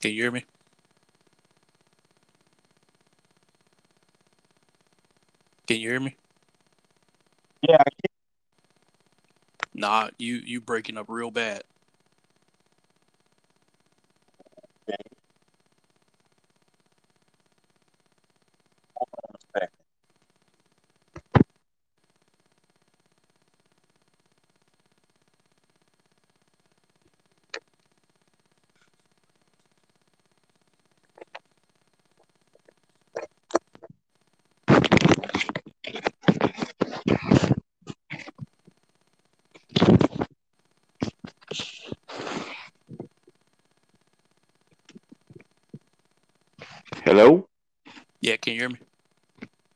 Can you hear me? Can you hear me? Yeah, I can Nah, you you breaking up real bad.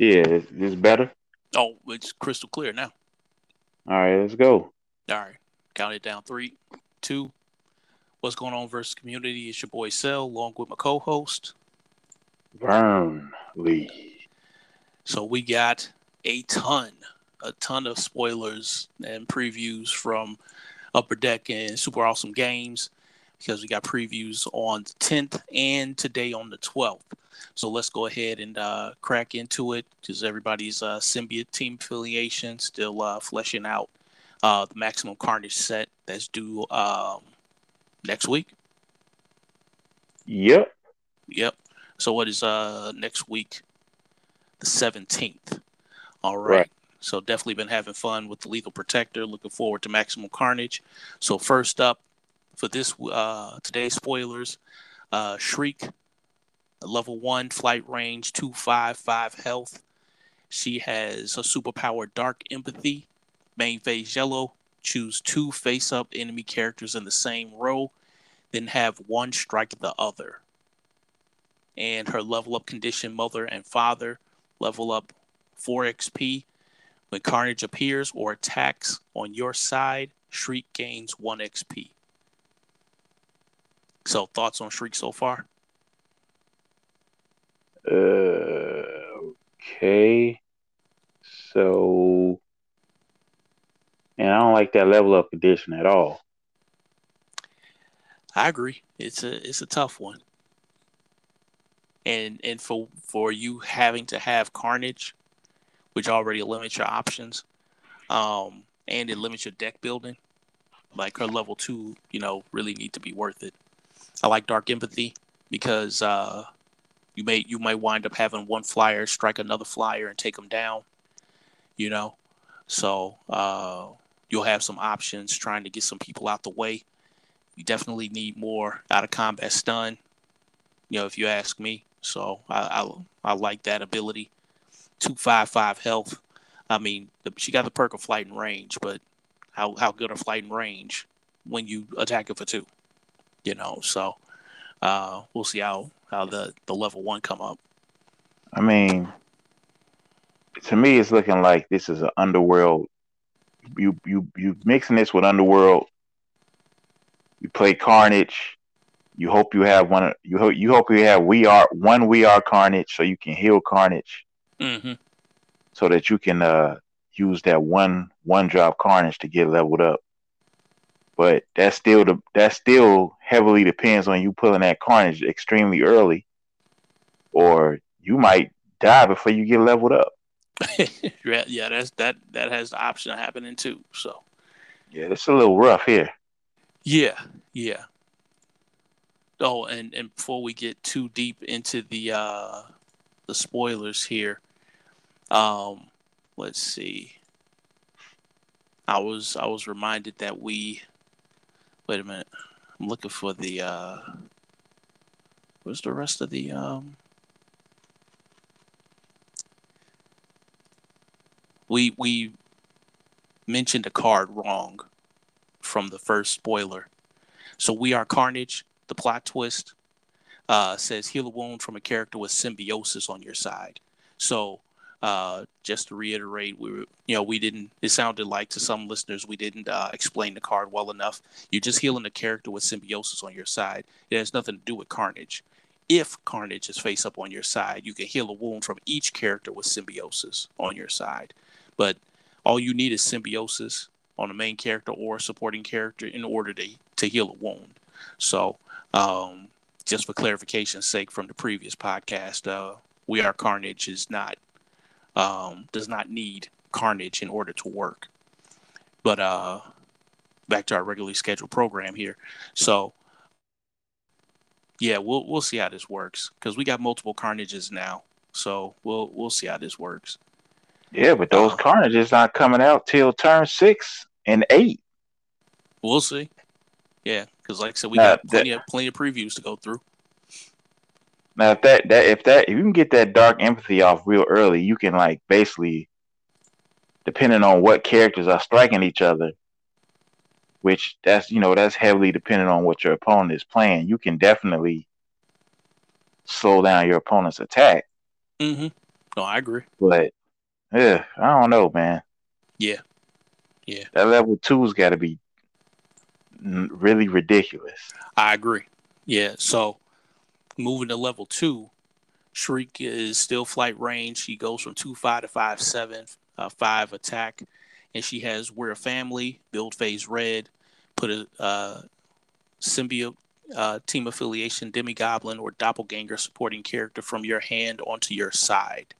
Yeah, is this better? Oh, it's crystal clear now. All right, let's go. All right, count it down. Three, two. What's going on versus community? It's your boy Cell, along with my co-host. Vern Lee. So we got a ton, a ton of spoilers and previews from Upper Deck and Super Awesome Games because we got previews on the 10th and today on the 12th. So let's go ahead and uh, crack into it because everybody's uh, symbiote team affiliation still uh, fleshing out uh, the Maximum Carnage set that's due um, next week. Yep. Yep. So what is uh next week? The seventeenth. All right. Right. So definitely been having fun with the Lethal Protector. Looking forward to Maximum Carnage. So first up for this uh today's spoilers, uh Shriek, level one flight range, two five five health. She has a superpower Dark Empathy, main phase yellow. Choose two face up enemy characters in the same row, then have one strike the other and her level up condition mother and father level up 4 XP. When Carnage appears or attacks on your side, Shriek gains 1 XP. So, thoughts on Shriek so far? Uh, okay. So, and I don't like that level of condition at all. I agree. It's a it's a tough one. And and for for you having to have Carnage, which already limits your options, um, and it limits your deck building, like her level two, you know, really need to be worth it. I like Dark Empathy because uh, you may you might wind up having one flyer strike another flyer and take them down, you know. So uh, you'll have some options trying to get some people out the way. You definitely need more out of combat stun, you know, if you ask me. So I I, I like that ability. Two five five health. I mean, the, she got the perk of flight and range, but how how good are flight and range when you attack it for two? You know, so uh, we'll see how how the the level one come up. I mean, to me, it's looking like this is an underworld. You you you mixing this with underworld. You play Carnage. You hope you have one. You hope you hope you have we are one we are Carnage, so you can heal Carnage, hmm so that you can uh use that one one drop Carnage to get leveled up. But that still the that still heavily depends on you pulling that Carnage extremely early, or you might die before you get leveled up. yeah, yeah, that's that that has the option of happening too. So Yeah, it's a little rough here. yeah, yeah. Oh, and and before we get too deep into the uh the spoilers here, um, let's see. I was I was reminded that we wait a minute. I'm looking for the uh where's the rest of the um we we mentioned a card wrong from the first spoiler. So we are Carnage, the plot twist uh says heal a wound from a character with symbiosis on your side. So uh just to reiterate, we were you know, we didn't it sounded like to some listeners we didn't uh explain the card well enough. You're just healing a character with symbiosis on your side. It has nothing to do with Carnage. If Carnage is face up on your side, you can heal a wound from each character with symbiosis on your side. But all you need is symbiosis on a main character or a supporting character in order to to heal a wound. So um, just for clarification's sake from the previous podcast, uh, We Are Carnage is not um, does not need Carnage in order to work. But uh, back to our regularly scheduled program here. So yeah, we'll we'll see how this works because we got multiple Carnages now. So we'll we'll see how this works. Yeah, but those uh, Carnages not coming out till turn six and eight. We'll see. Yeah, because like I said, we now, got plenty that, of plenty of previews to go through. Now, if that that if that if you can get that dark empathy off real early, you can like basically, depending on what characters are striking each other, which that's you know that's heavily dependent on what your opponent is playing. You can definitely slow down your opponent's attack. Mm-hmm. No, I agree. But yeah, I don't know, man. Yeah, yeah. That level two's got to be really ridiculous. I agree. Yeah. So moving to level two, Shriek is still flight range. She goes from two five to five seven, uh, five attack, and she has We're a Family, Build Phase Red, put a uh, symbiote uh, team affiliation, Demogoblin, or Doppelganger supporting character from your hand onto your side.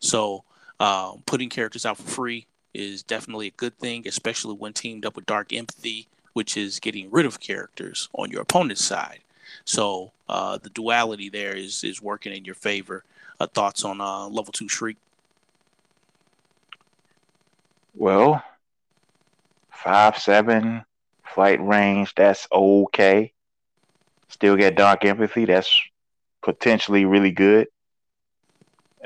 So um, putting characters out for free is definitely a good thing, especially when teamed up with Dark Empathy, which is getting rid of characters on your opponent's side. So uh, the duality there is is working in your favor. Uh, thoughts on uh, level two Shriek? Well, five seven flight range. That's okay. Still get dark empathy. That's potentially really good.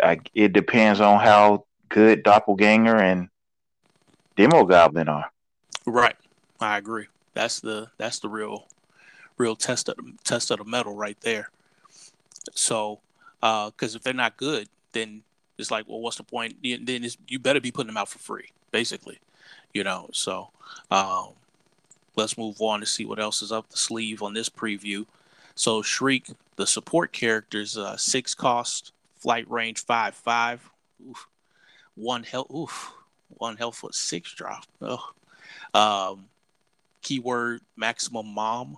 I, it depends on how good Doppelganger and Demogoblin are. Right, I agree. That's the that's the real real test of test of the metal right there. So, because uh, if they're not good, then it's like, well, what's the point? Then you better be putting them out for free, basically. You know. So, um, let's move on to see what else is up the sleeve on this preview. So, Shriek, the support characters, uh, six cost, flight range five five, oof, one health, oof, one health for six drop. Oh. Um, keyword maximum mom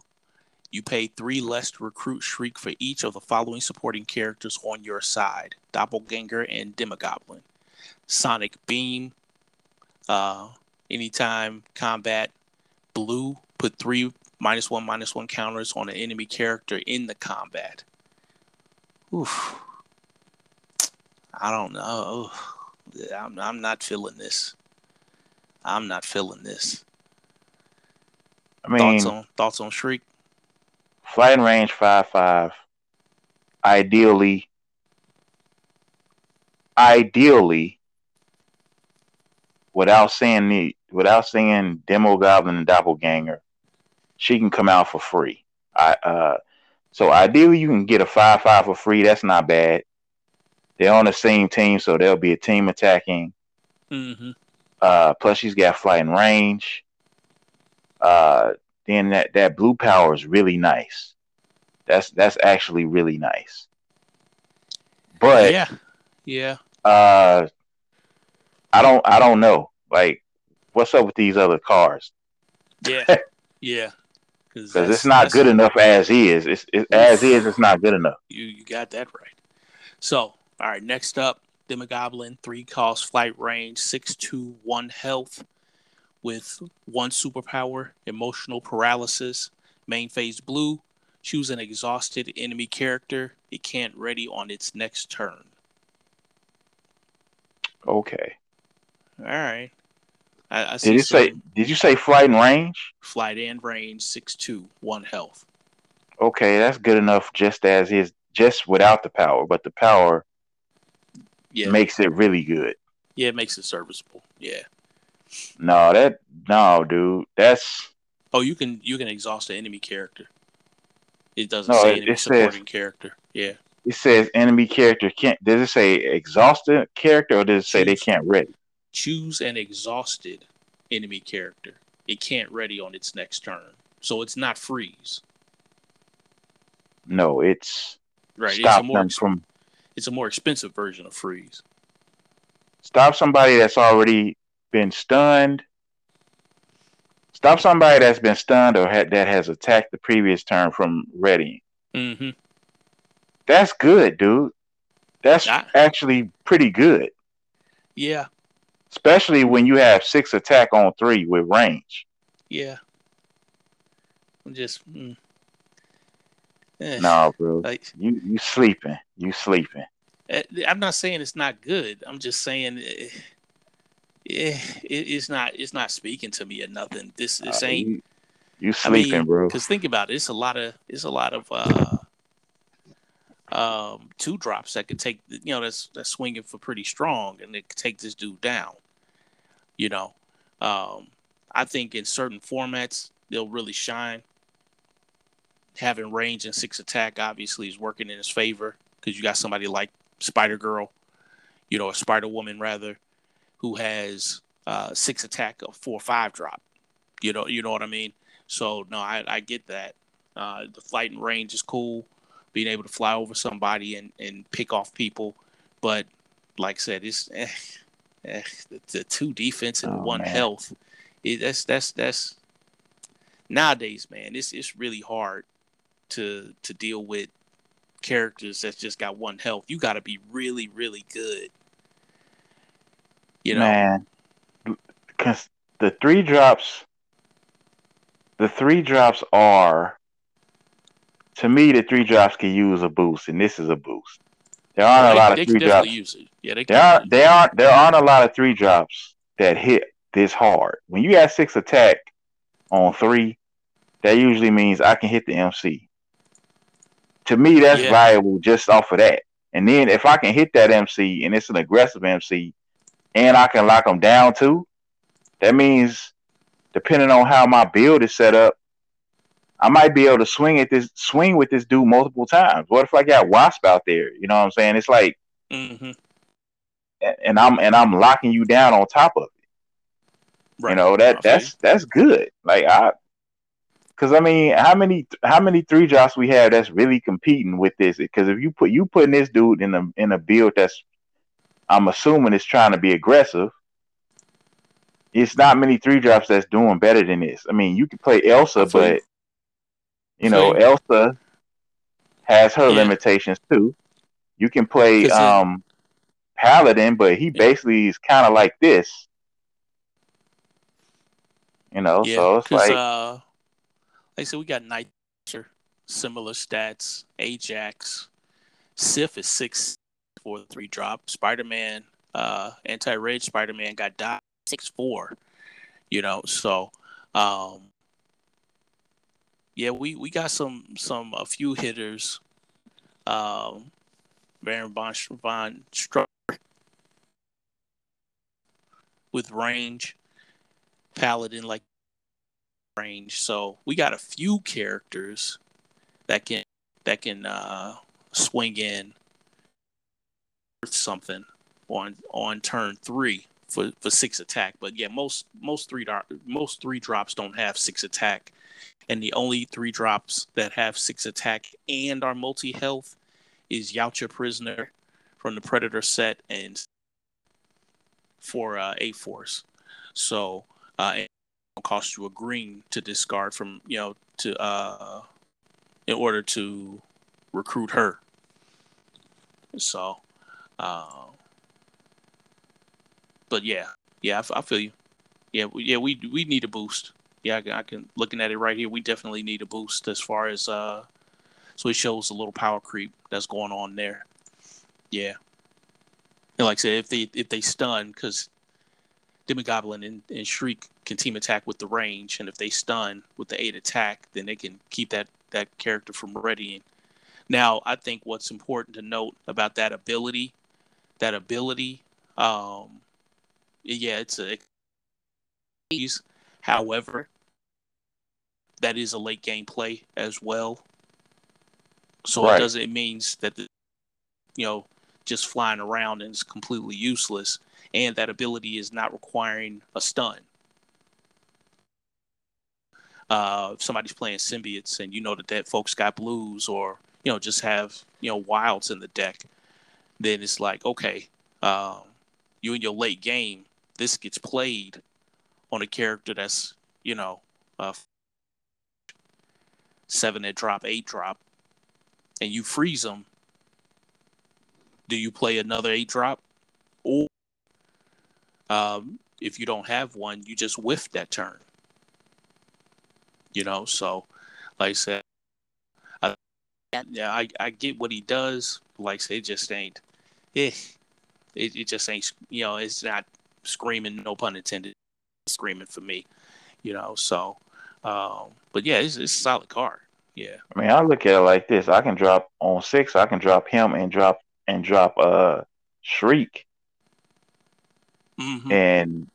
you pay three less to recruit Shriek for each of the following supporting characters on your side Doppelganger and Demogoblin. Sonic Beam. Uh, anytime combat. Blue. Put three minus one, minus one counters on an enemy character in the combat. Oof. I don't know. I'm, I'm not feeling this. I'm not feeling this. I mean, thoughts on thoughts on Shriek? Flight range five five. Ideally, ideally, without saying the without saying Demogoblin and Doppelganger, she can come out for free. I uh, so ideally you can get a five five for free. That's not bad. They're on the same team, so there'll be a team attacking. Mm-hmm. Uh, plus she's got flight and range. Uh, then that that blue power is really nice. That's that's actually really nice. But yeah, yeah. Uh, I don't I don't know. Like, what's up with these other cars? Yeah, yeah. Because it's not good enough as is. It's, it's as is. It's not good enough. You you got that right. So all right, next up, Demogoblin, three cost, flight range, six two one health with one superpower, emotional paralysis, main phase blue. Choose an exhausted enemy character. It can't ready on its next turn. Okay. All right. I, I did you say? Did you say flight and range? Flight and range, six two, one health. Okay, that's good enough. Just as is, just without the power, but the power yeah. makes it really good. Yeah, it makes it serviceable. Yeah. No, that no, dude. That's oh, you can you can exhaust an enemy character. It doesn't no, say enemy it supporting says, character. Yeah. It says enemy character can't. Does it say exhausted character or does it say choose, they can't ready? Choose an exhausted enemy character. It can't ready on its next turn, so it's not freeze. No, it's right. Stop it's them from. It's a more expensive version of freeze. Stop somebody that's already been stunned. Stop somebody that's been stunned or had, that has attacked the previous turn from ready. Mm-hmm. That's good, dude. That's I- actually pretty good, Yeah, especially when you have six attack on three with range. yeah. I'm just. Mm. Eh, No, bro, Like, you you sleeping, you sleeping. eh, I'm not saying it's not good. I'm just saying. Eh, it, it's not. It's not speaking to me or nothing. This. This Uh, ain't. you, you I mean, bro. Because think about it, it's a lot of it's a lot of uh, um, two drops that could take you know that's that's swinging for pretty strong, and it could take this dude down. You know, um, I think in certain formats they'll really shine. Having range and six attack obviously is working in his favor because you got somebody like Spider Girl, you know, a Spider Woman rather, who has uh, six attack of four five drop. You know, you know what I mean. So no, I, I get that. Uh, the flight and range is cool, being able to fly over somebody and, and pick off people. But like I said, it's eh, eh, the, the two defense and Oh, one man. health. It, that's that's that's nowadays, man. It's it's really hard to to deal with characters that's just got one health. You got to be really really good. You know, Man, because the three drops, the three drops are, to me, the three drops can use a boost, and this is a boost. There aren't they, a lot of three drops. use it. Yeah, they. There aren't there aren't there aren't a lot of three drops that hit this hard. When you have six attack on three, that usually means I can hit the MC. To me, that's Yeah. valuable just off of that. And then if I can hit that MC and it's an aggressive MC, and I can lock them down too, that means depending on how my build is set up, I might be able to swing at this swing with this dude multiple times. What if I got Wasp out there? You know what I'm saying? It's like hmm and I'm and I'm locking you down on top of it. Right. You know that that's that's good. Like I, because I mean, how many how many three drops we have that's really competing with this? Because if you put you putting this dude in a in a build that's, I'm assuming it's trying to be aggressive. It's not many three drops that's doing better than this. I mean, you can play Elsa, you. but you know you. Elsa has her Yeah. limitations too. You can play 'Cause it- um Paladin, but he basically is kind of like this. You know, Yeah, so it's like uh, like I said, we got Night similar stats. Ajax, Sif is six the three drop. Spider Man, uh, anti rage Spider Man got died six four. You know, so um, yeah, we we got some some a few hitters. Um, Baron von von with range. Paladin like range. So we got a few characters that can that can uh, swing in something on on turn three for, for six attack. But yeah, most most three most three drops don't have six attack, and the only three drops that have six attack and are multi health is Yautja Prisoner from the Predator set and for uh, A Force. So uh, it will cost you a green to discard from you know to uh, in order to recruit her. So, uh, but yeah, yeah, I feel you. Yeah, yeah, we we need a boost. Yeah, I, can- I can looking at it right here. We definitely need a boost as far as uh, so it shows a little power creep that's going on there. Yeah, and like I said, if they if they stun because Demogoblin and, and Shriek can team attack with the range, and if they stun with the eight attack, then they can keep that that character from readying. Now, I think what's important to note about that ability, that ability, um, yeah, it's a. However, that is a late game play as well. So Right. it doesn't. It means that the, you know, just flying around and is completely useless, and that ability is not requiring a stun. Uh, if somebody's playing symbiotes and you know that that folks got blues or you know just have you know wilds in the deck, then it's like okay, um, you in your late game, this gets played on a character that's you know uh, seven at drop, eight drop, and you freeze them, do you play another eight drop? Or um, if you don't have one, you just whiff that turn. You know, so like I said, I, yeah, I, I get what he does. Like I said, it just ain't, eh, it, it just ain't, you know, it's not screaming, no pun intended, screaming for me, you know, so, um, but yeah, it's, it's a solid card. Yeah. I mean, I look at it like this. I can drop on six. I can drop him and drop and drop uh Shriek, Mm-hmm. and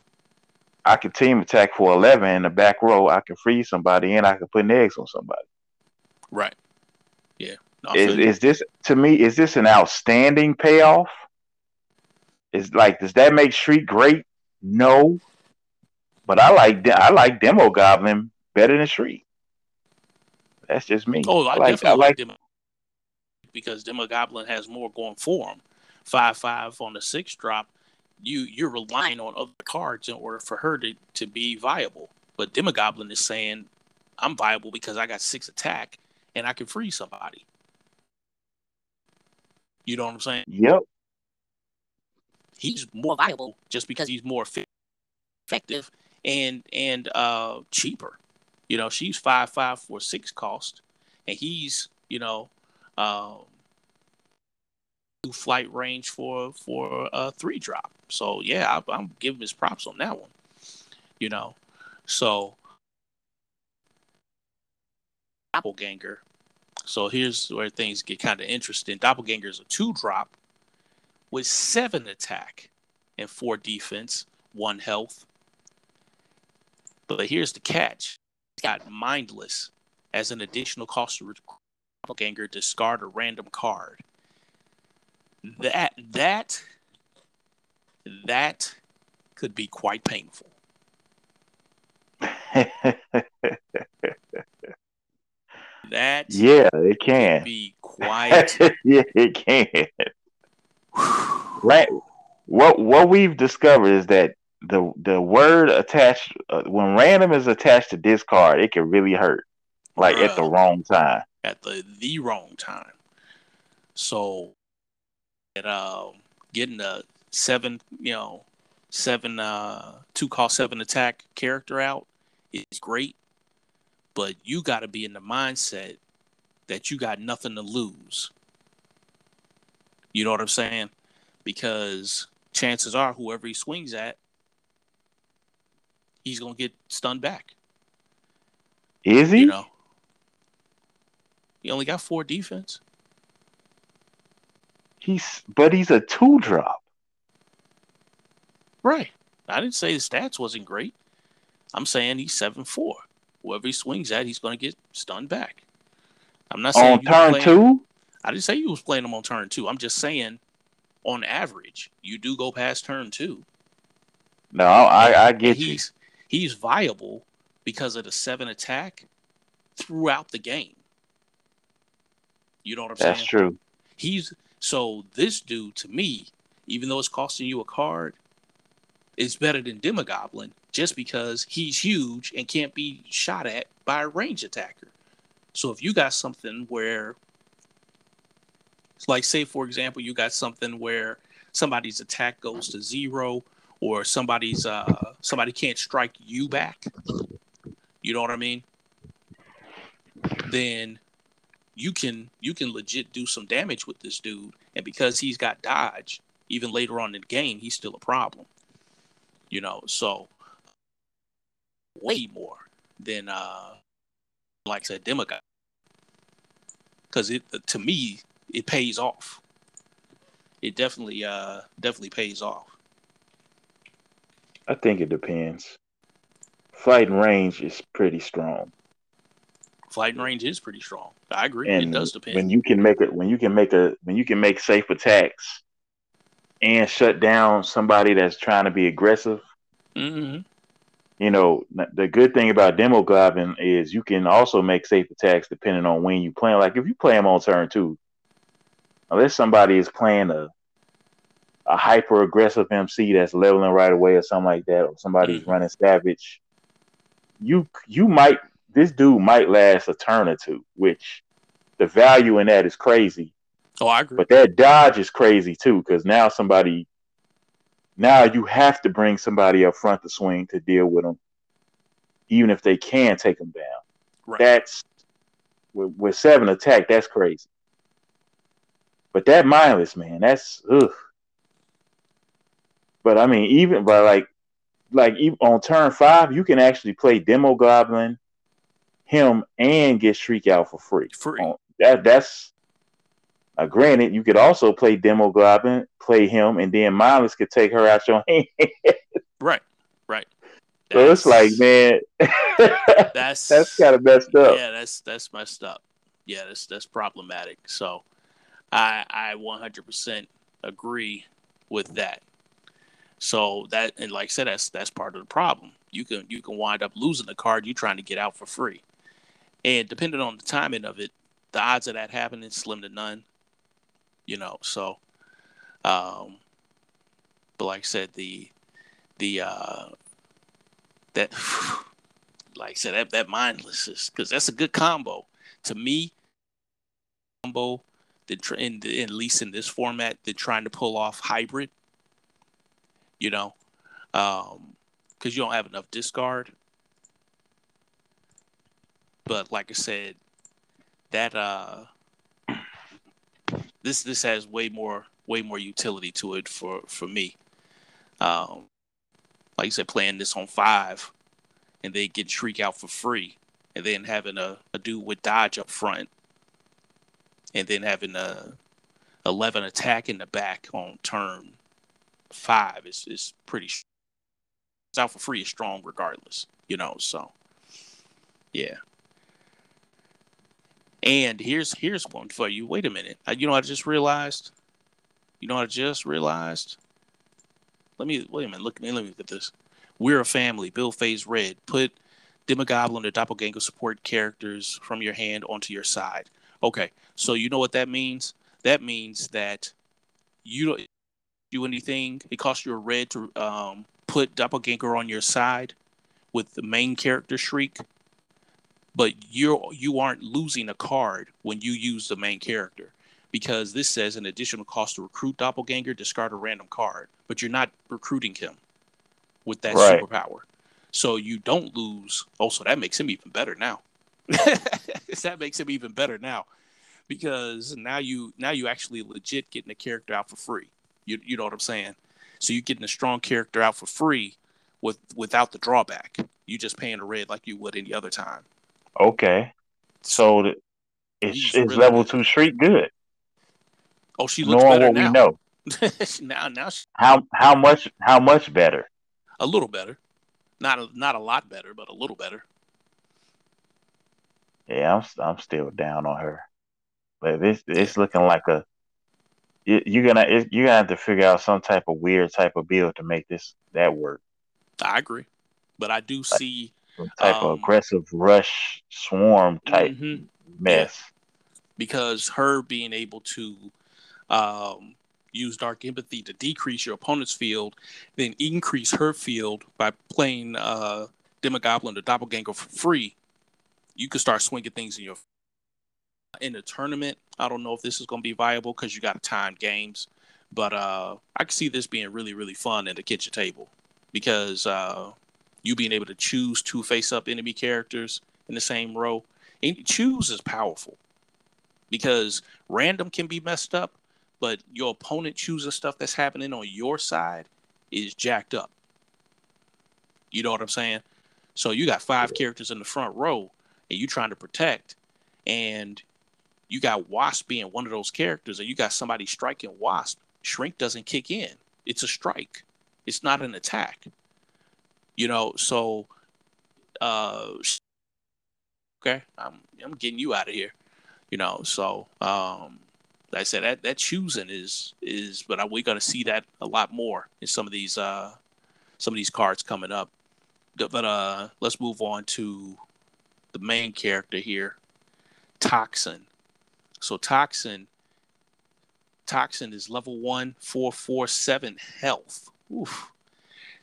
I can team attack for eleven in the back row. I can free somebody, and I can put eggs on somebody. Right. I Is is this to me? Is this an outstanding payoff? Is like, does that make Shriek great? No, but I like I like Demogoblin better than Shriek. That's just me. Oh, I, I like I definitely like like Demo because Demogoblin has more going for him. Five five on the six drop, you you're relying on other cards in order for her to, to be viable. But Demo Goblin is saying, I'm viable because I got six attack and I can free somebody. You know what I'm saying? Yep. He's more viable just because he's more effective and and uh cheaper. You know, she's five five for six cost, and he's you know um two flight range for for a three drop. So yeah, I, I'm giving his props on that one. You know, so doppelganger. So here's where things get kind of interesting. Doppelganger is a two drop with seven attack and four defense, one health. But here's the catch: it's got mindless as an additional cost to doppelganger. Discard a random card. That that that could be quite painful. That yeah, it can. be quiet. yeah, it can. Right. What what we've discovered is that the the word attached uh, when random is attached to discard, it can really hurt, like at the wrong time. at the the wrong time. So, and, um, getting a seven, you know, seven, uh, two cost seven attack character out is great, but you got to be in the mindset that you got nothing to lose. You know what I'm saying? Because chances are, whoever he swings at, he's gonna get stunned back. Is he? You know, he only got four defense. He's but he's a two drop. Right. I didn't say the stats wasn't great. I'm saying he's seven four. Whoever he swings at, he's going to get stunned back. I'm not saying On turn playing- two, I didn't say you was playing him on turn two. I'm just saying, on average, you do go past turn two. no, I I get you. he's he's viable because of the seven attack throughout the game. You know what I'm That's saying? true. He's so this dude to me, even though it's costing you a card, is better than Demogoblin just because he's huge and can't be shot at by a range attacker. So if you got something where like say for example, you got something where somebody's attack goes to zero or somebody's uh somebody can't strike you back. You know what I mean? Then you can you can legit do some damage with this dude and because he's got dodge even later on in the game he's still a problem you know so way more than uh like I said demigod because it to me it pays off. It definitely uh definitely pays off. I think it depends. Flight and range is pretty strong, flight and range is pretty strong. I agree. And it does depend. when you can make it, when you can make a, when you can make safe attacks, and shut down somebody that's trying to be aggressive. hmm You know, the good thing about Demogoblin is you can also make safe attacks depending on when you play 'em. Like if you play them on turn two, unless somebody is playing a a hyper aggressive MC that's leveling right away or something like that, or somebody's Mhm. running savage, you you might this dude might last a turn or two, which the value in that is crazy. Oh, I agree. But that dodge is crazy too, because now somebody, now you have to bring somebody up front to swing to deal with them, even if they can take them down. Right. That's with, with seven attack. That's crazy. But that mindless man, that's ugh. But I mean, even but like, like even on turn five, you can actually play Demogoblin, him, and get Shriek out for free. Free. On, that that's uh, granted, you could also play Demogoblin, play him, and then Miles could take her out your hand. right, right. That's, so it's like, man, that's that's kind of messed up. Yeah, that's that's messed up. Yeah, that's that's problematic. So, I I 100% agree with that. So that and like I said, that's that's part of the problem. You can you can wind up losing the card you're trying to get out for free, and depending on the timing of it, the odds of that happening slim to none you know. So, um, but like I said, the the uh, that like I said that that mindlessness because that's a good combo to me. Combo that in, in at least in this format, they're trying to pull off hybrid. You know, um, because you don't have enough discard. But like I said, that uh this this has way more way more utility to it for for me. Um, like you said, playing this on five, and they get Shriek out for free, and then having a, a dude with dodge up front, and then having a eleven attack in the back on turn five is is pretty. It's out for free is strong regardless, you know. So, yeah. And here's here's one for you. Wait a minute. You know I just realized? You know I just realized? Let me wait a minute. Look, at me. let me look at this. We're a family. Build Phase Red. Put Demogoblin or Doppelganger support characters from your hand onto your side. Okay, so you know what that means? That means that you don't do anything. It costs you a red to um, put Doppelganger on your side with the main character Shriek but you're you aren't losing a card when you use the main character. Because this says an additional cost to recruit doppelganger discard a random card but you're not recruiting him with that right. superpower. So you don't lose. Oh so that makes him even better now. That makes him even better now. Because now you now you actually legit getting a character out for free. You, you know what i'm saying? So you're getting a strong character out for free with without the drawback. You just paying a red like you would any other time Okay. So it's, it's really level good. two Shriek good. Oh, she looks Knowing better what now. we know. now, now she, how how much how much better? A little better, not a, not a lot better, but a little better. Yeah, I'm I'm still down on her, but this it's looking like a you, you're gonna you're gonna have to figure out some type of weird type of build to make this that work. I agree, but I do see some type um, of aggressive rush swarm type mm-hmm. mess. Because her being able to um, use dark empathy to decrease your opponent's field, then increase her field by playing uh, Demogoblin or Doppelganger for free, you could start swinging things in your in the tournament. I don't know if this is going to be viable because you got to time games, but uh, I can see this being really really fun at the kitchen table because uh, you being able to choose two face up enemy characters in the same row. And choose is powerful because random can be messed up, but your opponent choosing stuff that's happening on your side is jacked up. You know what I'm saying? So you got five characters in the front row and you trying to protect, and you got Wasp being one of those characters, and you got somebody striking Wasp. Shrink doesn't kick in. It's a strike. It's not an attack you know so uh okay i'm i'm getting you out of here you know so um like i said that that choosing is is but we're going to see that a lot more in some of these uh some of these cards coming up. But uh let's move on to the main character here toxin. So toxin toxin is level one four four seven health. Oof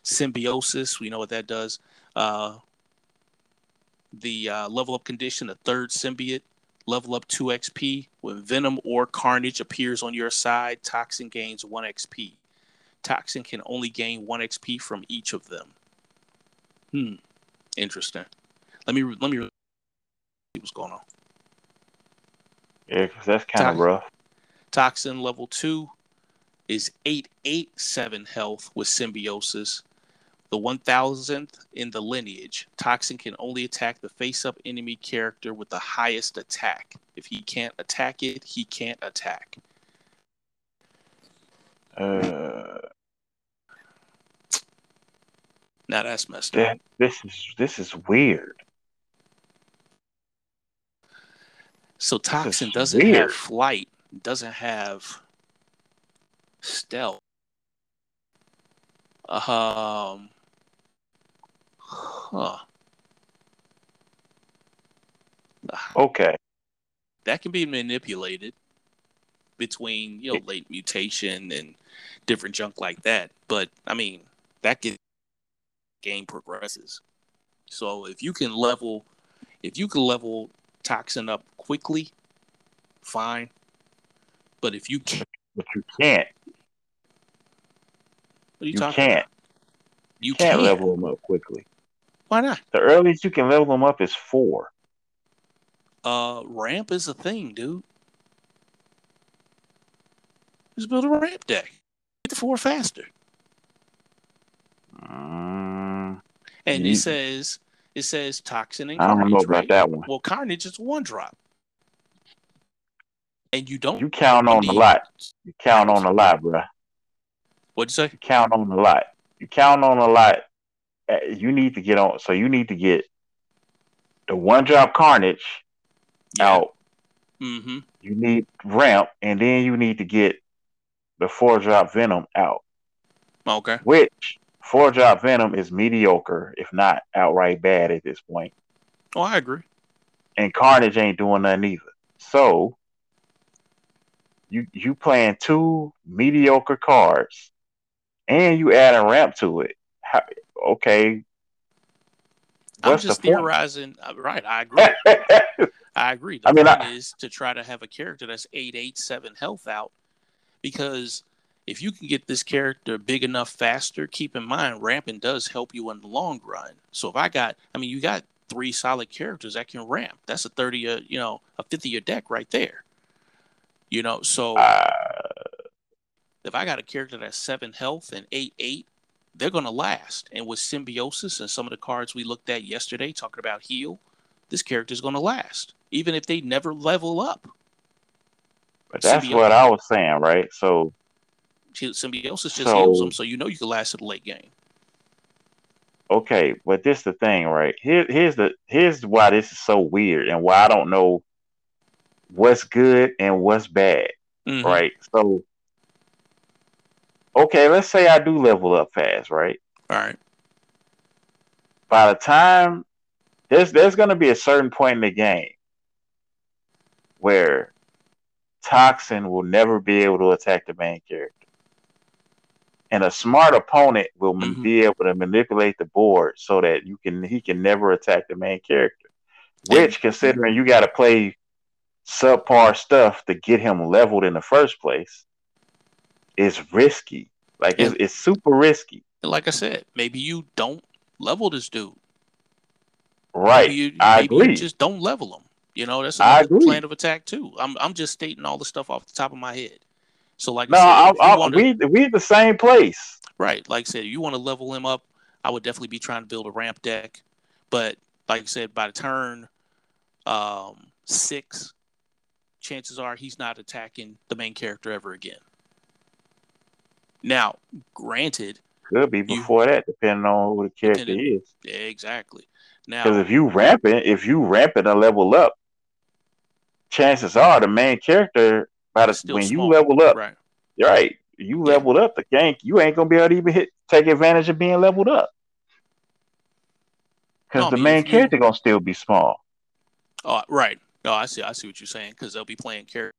symbiosis. We know what that does. Uh, the uh, level up condition, a third symbiote, level up 2 XP. When Venom or Carnage appears on your side, Toxin gains 1 XP. Toxin can only gain 1 XP from each of them. Hmm. Interesting. Let me let me see what's going on. Yeah, because that's kind of rough. Toxin level 2 is 887 health with symbiosis. The 1000th in the lineage, Toxin can only attack the face up enemy character with the highest attack. If he can't attack it, he can't attack. Uh, now that's messed that, up. this is this is weird. So Toxin doesn't have flight, doesn't have stealth. Um, huh. Ah. Okay, That can be manipulated between you know late mutation and different junk like that. But I mean, that game progresses. So if you can level, if you can level toxin up quickly, fine. But if you can't, but you can't. what are you, You talking can't. about? You can't can't. level them up quickly. Why not? The earliest you can level them up is four. Uh, ramp is a thing, dude. Just build a ramp deck. Get the four faster. Mm, And You- it says it says toxin and I don't carnage, know about that one. Well, carnage is one drop, and you don't You count on a lot. You count on a lot, bro. What'd you say? You count on a lot. You count on a lot. Uh, You need to get on. So you need to get the one drop carnage out. Mm-hmm. You need ramp, and then you need to get the four drop venom out. Okay. Which four drop venom is mediocre, if not outright bad at this point. Oh, I agree. and Carnage ain't doing nothing either. So you you playing two mediocre cards, and you add a ramp to it. How, okay, I'm just the theorizing. uh, Right, I agree. I agree. The I mean, point I- is to try to have a character that's eight, eight, seven health out, because if you can get this character big enough faster, keep in mind ramping does help you in the long run. So if I got, I mean, you got three solid characters that can ramp. That's a thirty, uh, you know, a fifty year deck right there. You know, so uh, if I got a character that's seven health and eight eight, they're gonna last. And with symbiosis and some of the cards we looked at yesterday, talking about heal, this character is gonna last, even if they never level up. but that's Symbiote. what I was saying, right? So Symbiosis just So- heals them, so you know you can last to the late game. okay, but this the thing, right? Here, here's the here's why this is so weird, and why I don't know what's good and what's bad. Mhm. right? So, okay, let's say I do level up fast, right? All right. By the time there's there's gonna be a certain point in the game where Toxin will never be able to attack the main character, and a smart opponent will Mhm. be able to manipulate the board so that you can he can never attack the main character. Which, considering you got to play subpar stuff to get him leveled in the first place, is risky. Like it's, it's super risky, like I said, maybe you don't level this dude. right? Maybe you, I maybe agree. you just don't level him. You know, that's another plan of attack too. I'm I'm just stating all the stuff off the top of my head. So like no, I said, I, I, wanna- we we the same place. Right. Like I said, if you want to level him up, I would definitely be trying to build a ramp deck. But like I said, by the turn um, six, chances are he's not attacking the main character ever again. Now, granted, Could be before that, depending on who the character is. exactly. Because Now, if you ramping, if you ramping a level up, chances are the main character by the when small, you level up, right. right? You leveled up the gang, you ain't gonna be able to even hit take advantage of being leveled up. Because No, I the mean, main you- character gonna still be small. Oh, right. No, I see. I see what you're saying because they'll be playing character.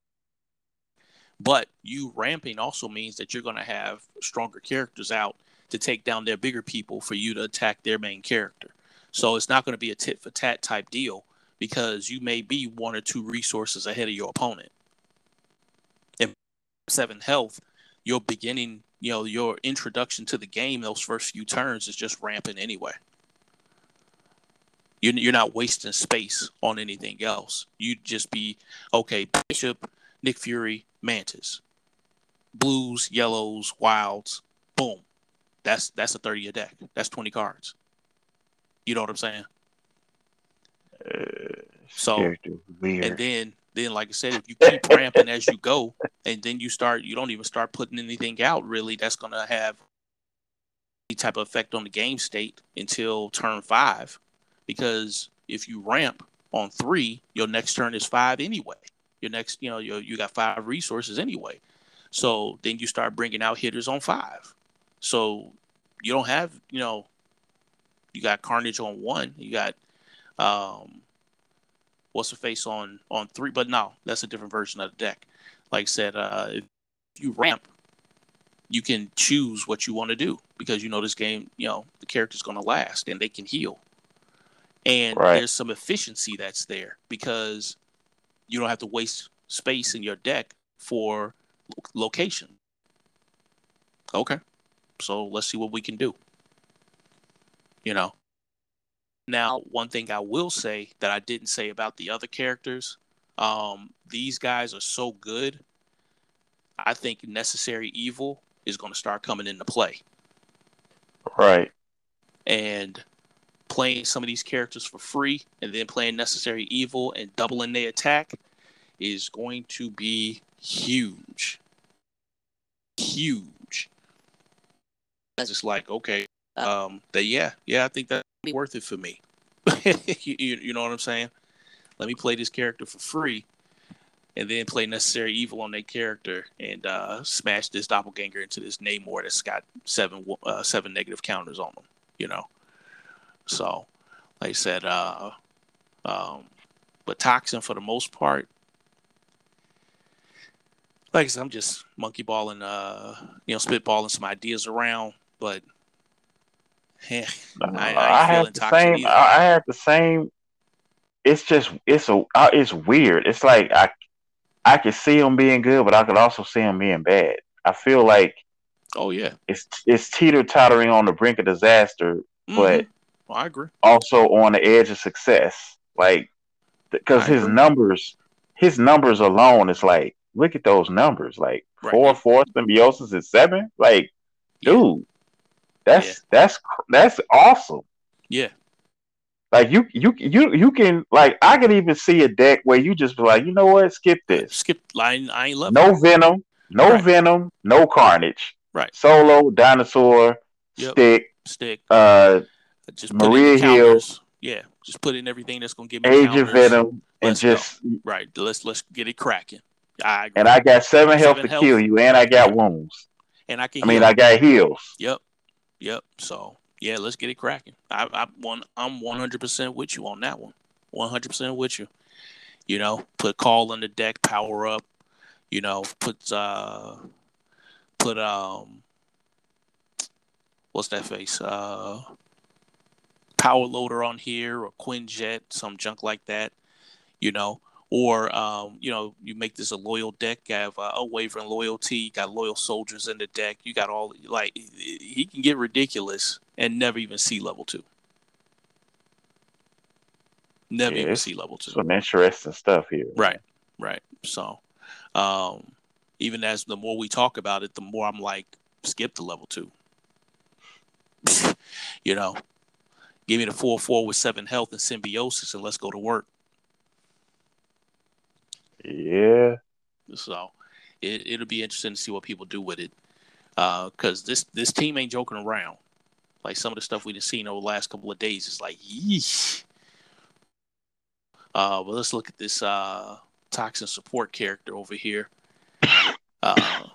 But you ramping also means that you're going to have stronger characters out to take down their bigger people for you to attack their main character. So it's not going to be a tit for tat type deal because you may be one or two resources ahead of your opponent. And seven health, your beginning, you know, your introduction to the game, those first few turns is just ramping anyway. You're, you're not wasting space on anything else. You'd just be, okay, Bishop, Nick Fury, Mantis, blues, yellows, wilds, boom. That's that's a 30 a deck. That's 20 cards. You know what I'm saying? Uh, So and then then like I said, if you keep ramping as you go, and then you start you don't even start putting anything out really, that's gonna have any type of effect on the game state until turn five. Because if you ramp on three, your next turn is five anyway. Your next, you know, you you got five resources anyway. So then you start bringing out hitters on five. So you don't have, you know, you got Carnage on one. You got um what's the face on on three, but no, that's a different version of the deck. Like I said, uh if you ramp, you can choose what you want to do because you know this game, you know, the character's gonna last and they can heal. And Right. there's some efficiency that's there because you don't have to waste space in your deck for location. Okay. So let's see what we can do. You know. Now, one thing I will say that I didn't say about the other characters, um, these guys are so good. I think necessary evil is going to start coming into play, Right. and playing some of these characters for free, and then playing necessary evil and doubling their attack is going to be huge, huge. It's just like okay, um, that yeah, yeah, I think that'd be worth it for me. you, you, you know what I'm saying? Let me play this character for free, and then play necessary evil on that character and uh, smash this doppelganger into this Namor that's got seven uh, seven negative counters on them. You know, so like I said, uh, um, but toxin for the most part. Like I said, I'm just monkey balling, uh, you know, spitballing some ideas around, but eh, No, I- I I, have the same. either. I, have the same. It's just it's a uh, it's weird. It's like I I could see him being good, but I could also see him being bad. I feel like oh yeah, it's it's teeter tottering on the brink of disaster, But- Mhm. I agree. also on the edge of success. Like because his agree. numbers, his numbers alone, is like look at those numbers. Like Right. four four symbiosis is seven. Like dude, that's Yeah. that's that's awesome. Yeah, Like you, you, you, you can like I could even see a deck where you just be like, you know what, skip this. skip line. I ain't love No venom, no Right. venom, no carnage. Right. Solo, dinosaur, Yep. stick, stick. uh, Just put Maria in Hill. Yeah, just put in everything that's gonna give me Age counters. of Venom, and Let's go. just Right. Let's let's get it cracking. I agree. and I got seven health to health. kill you, and I got wounds. and I can. I mean. I got heals. Yep. Yep. So yeah, let's get it cracking. I, I one I'm 100 percent with you on that one. 100 percent with you. You know, put call on the deck, power up. You know, put uh, put um, what's that face? Uh, power loader on here or Quinjet, some junk like that. You know. Or um, you know, you make this a loyal deck. Have uh, unwavering loyalty. You got loyal soldiers in the deck. You got all like he can get ridiculous and never even see level two. Never Yeah, even see level two. Some interesting stuff here. Right, right. So, um, even as the more we talk about it, the more I'm like, skip to level two. you know, give me the four four with seven health and symbiosis, and let's go to work. Yeah. So, it, it'll be interesting to see what people do with it, because this this team ain't joking around. Like some of the stuff we've seen over the last couple of days is like, yeesh. Uh, but let's look at this uh, toxin support character over here. Uh,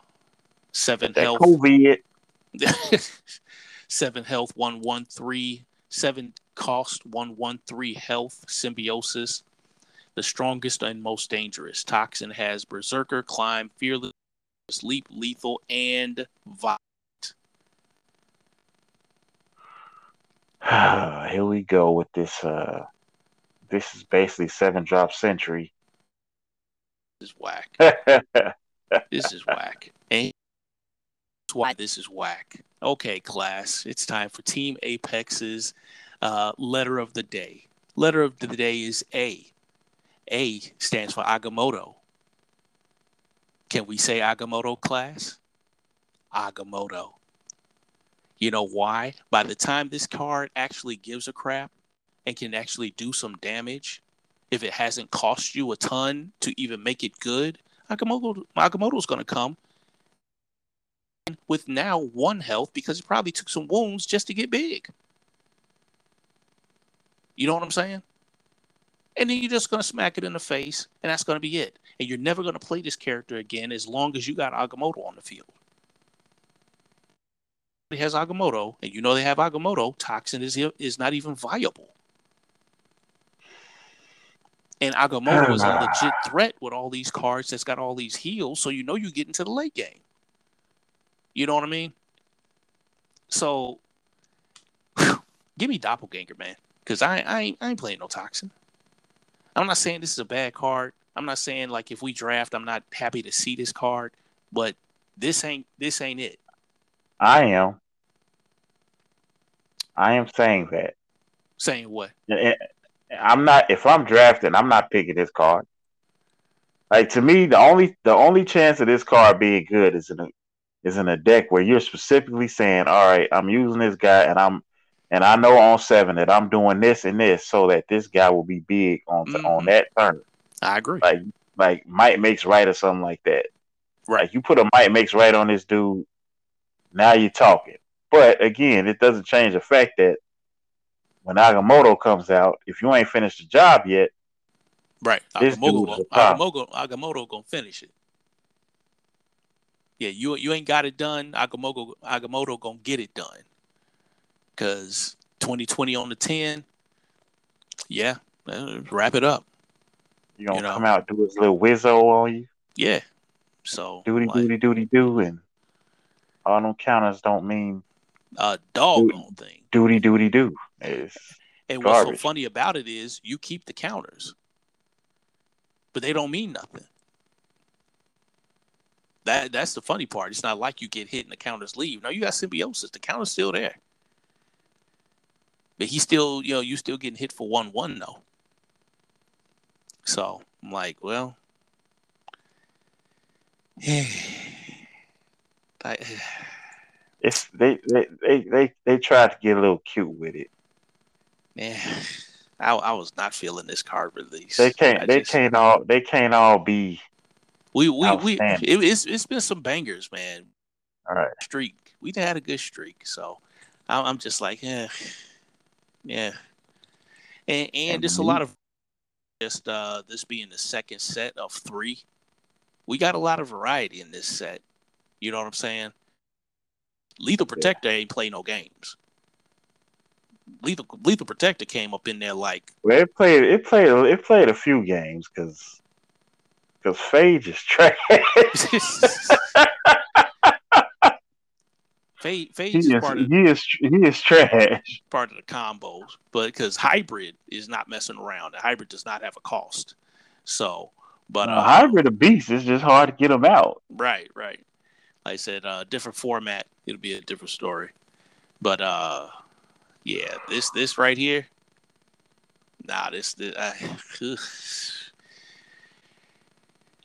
seven health, COVID. seven health, one one three, seven cost, one one three health, symbiosis. The strongest and most dangerous. Toxin has berserker, climb, fearless, leap, lethal, and violent. Here we go with this uh this is basically seven drop Sentry. This is whack. this is whack. And why this is whack. Okay, class, it's time for Team Apex's uh, letter of the day. Letter of the day is A. A stands for Agamotto. Can we say Agamotto class? Agamotto. You know why? By the time this card actually gives a crap and can actually do some damage, if it hasn't cost you a ton to even make it good, Agamotto Agamotto's going to come with now one health because he probably took some wounds just to get big. You know what I'm saying? And then you're just going to smack it in the face, and that's going to be it. And you're never going to play this character again as long as you got Agamotto on the field. He has Agamotto, and you know they have Agamotto, Toxin is is not even viable. And Agamotto is a ah. legit threat with all these cards that's got all these heals, so you know you get into the late game. You know what I mean? So, whew, give me Doppelganger, man, because I, I ain't, I ain't playing no Toxin. I'm not saying this is a bad card. I'm not saying like if we draft, I'm not happy to see this card, but this ain't this ain't it. I am. I am saying that. Saying what? I'm not. If I'm drafting, I'm not picking this card. Like to me, the only the only chance of this card being good is in a is in a deck where you're specifically saying, "All right, I'm using this guy, and I'm and I know on seven that I'm doing this and this so that this guy will be big on mm-hmm. on that turn." I agree. Like like might makes right or something like that. Right. Like you put a might makes right on this dude, now you're talking. But again, it doesn't change the fact that when Agamotto comes out, if you ain't finished the job yet, right, this Agamotto, Agamotto, Agamotto gonna finish it. Yeah, you you ain't got it done. Agamotto Agamotto gonna get it done. Cause 2020 on the 10, yeah, uh, wrap it up. You gonna you know? come out do his little wizzo on you? Yeah. So duty like, duty duty do and all them counters don't mean a doggone thing. Duty duty do. It's and garbage. what's so funny about it is you keep the counters, but they don't mean nothing. That that's the funny part. It's not like you get hit and the counters leave. No, you got symbiosis. The counter's still there. But he's still, you know, you still getting hit for one one though. So I'm like, well, I, it's they, they they they they tried to get a little cute with it. Man, I, I was not feeling this card release. They can't. I they just, can't all. They can't all be. We we we. It, it's it's been some bangers, man. All right. Streak. We had a good streak, so I'm, I'm just like, yeah, yeah, and and, and just a lot of just uh this being the second set of three. We got a lot of variety in this set. You know what I'm saying? Lethal Protector yeah. ain't play no games. Lethal Lethal Protector came up in there like well, it played it played it played a few games because because Phage is trash. Phage, Phage is, is, part of he is he is trash. Part of the combos, but because hybrid is not messing around. The hybrid does not have a cost. So, but uh, hybrid a beast. It's just hard to get them out. Right, right. Like I said, uh, different format, it'll be a different story. But uh, yeah, this this right here, nah, this, this I,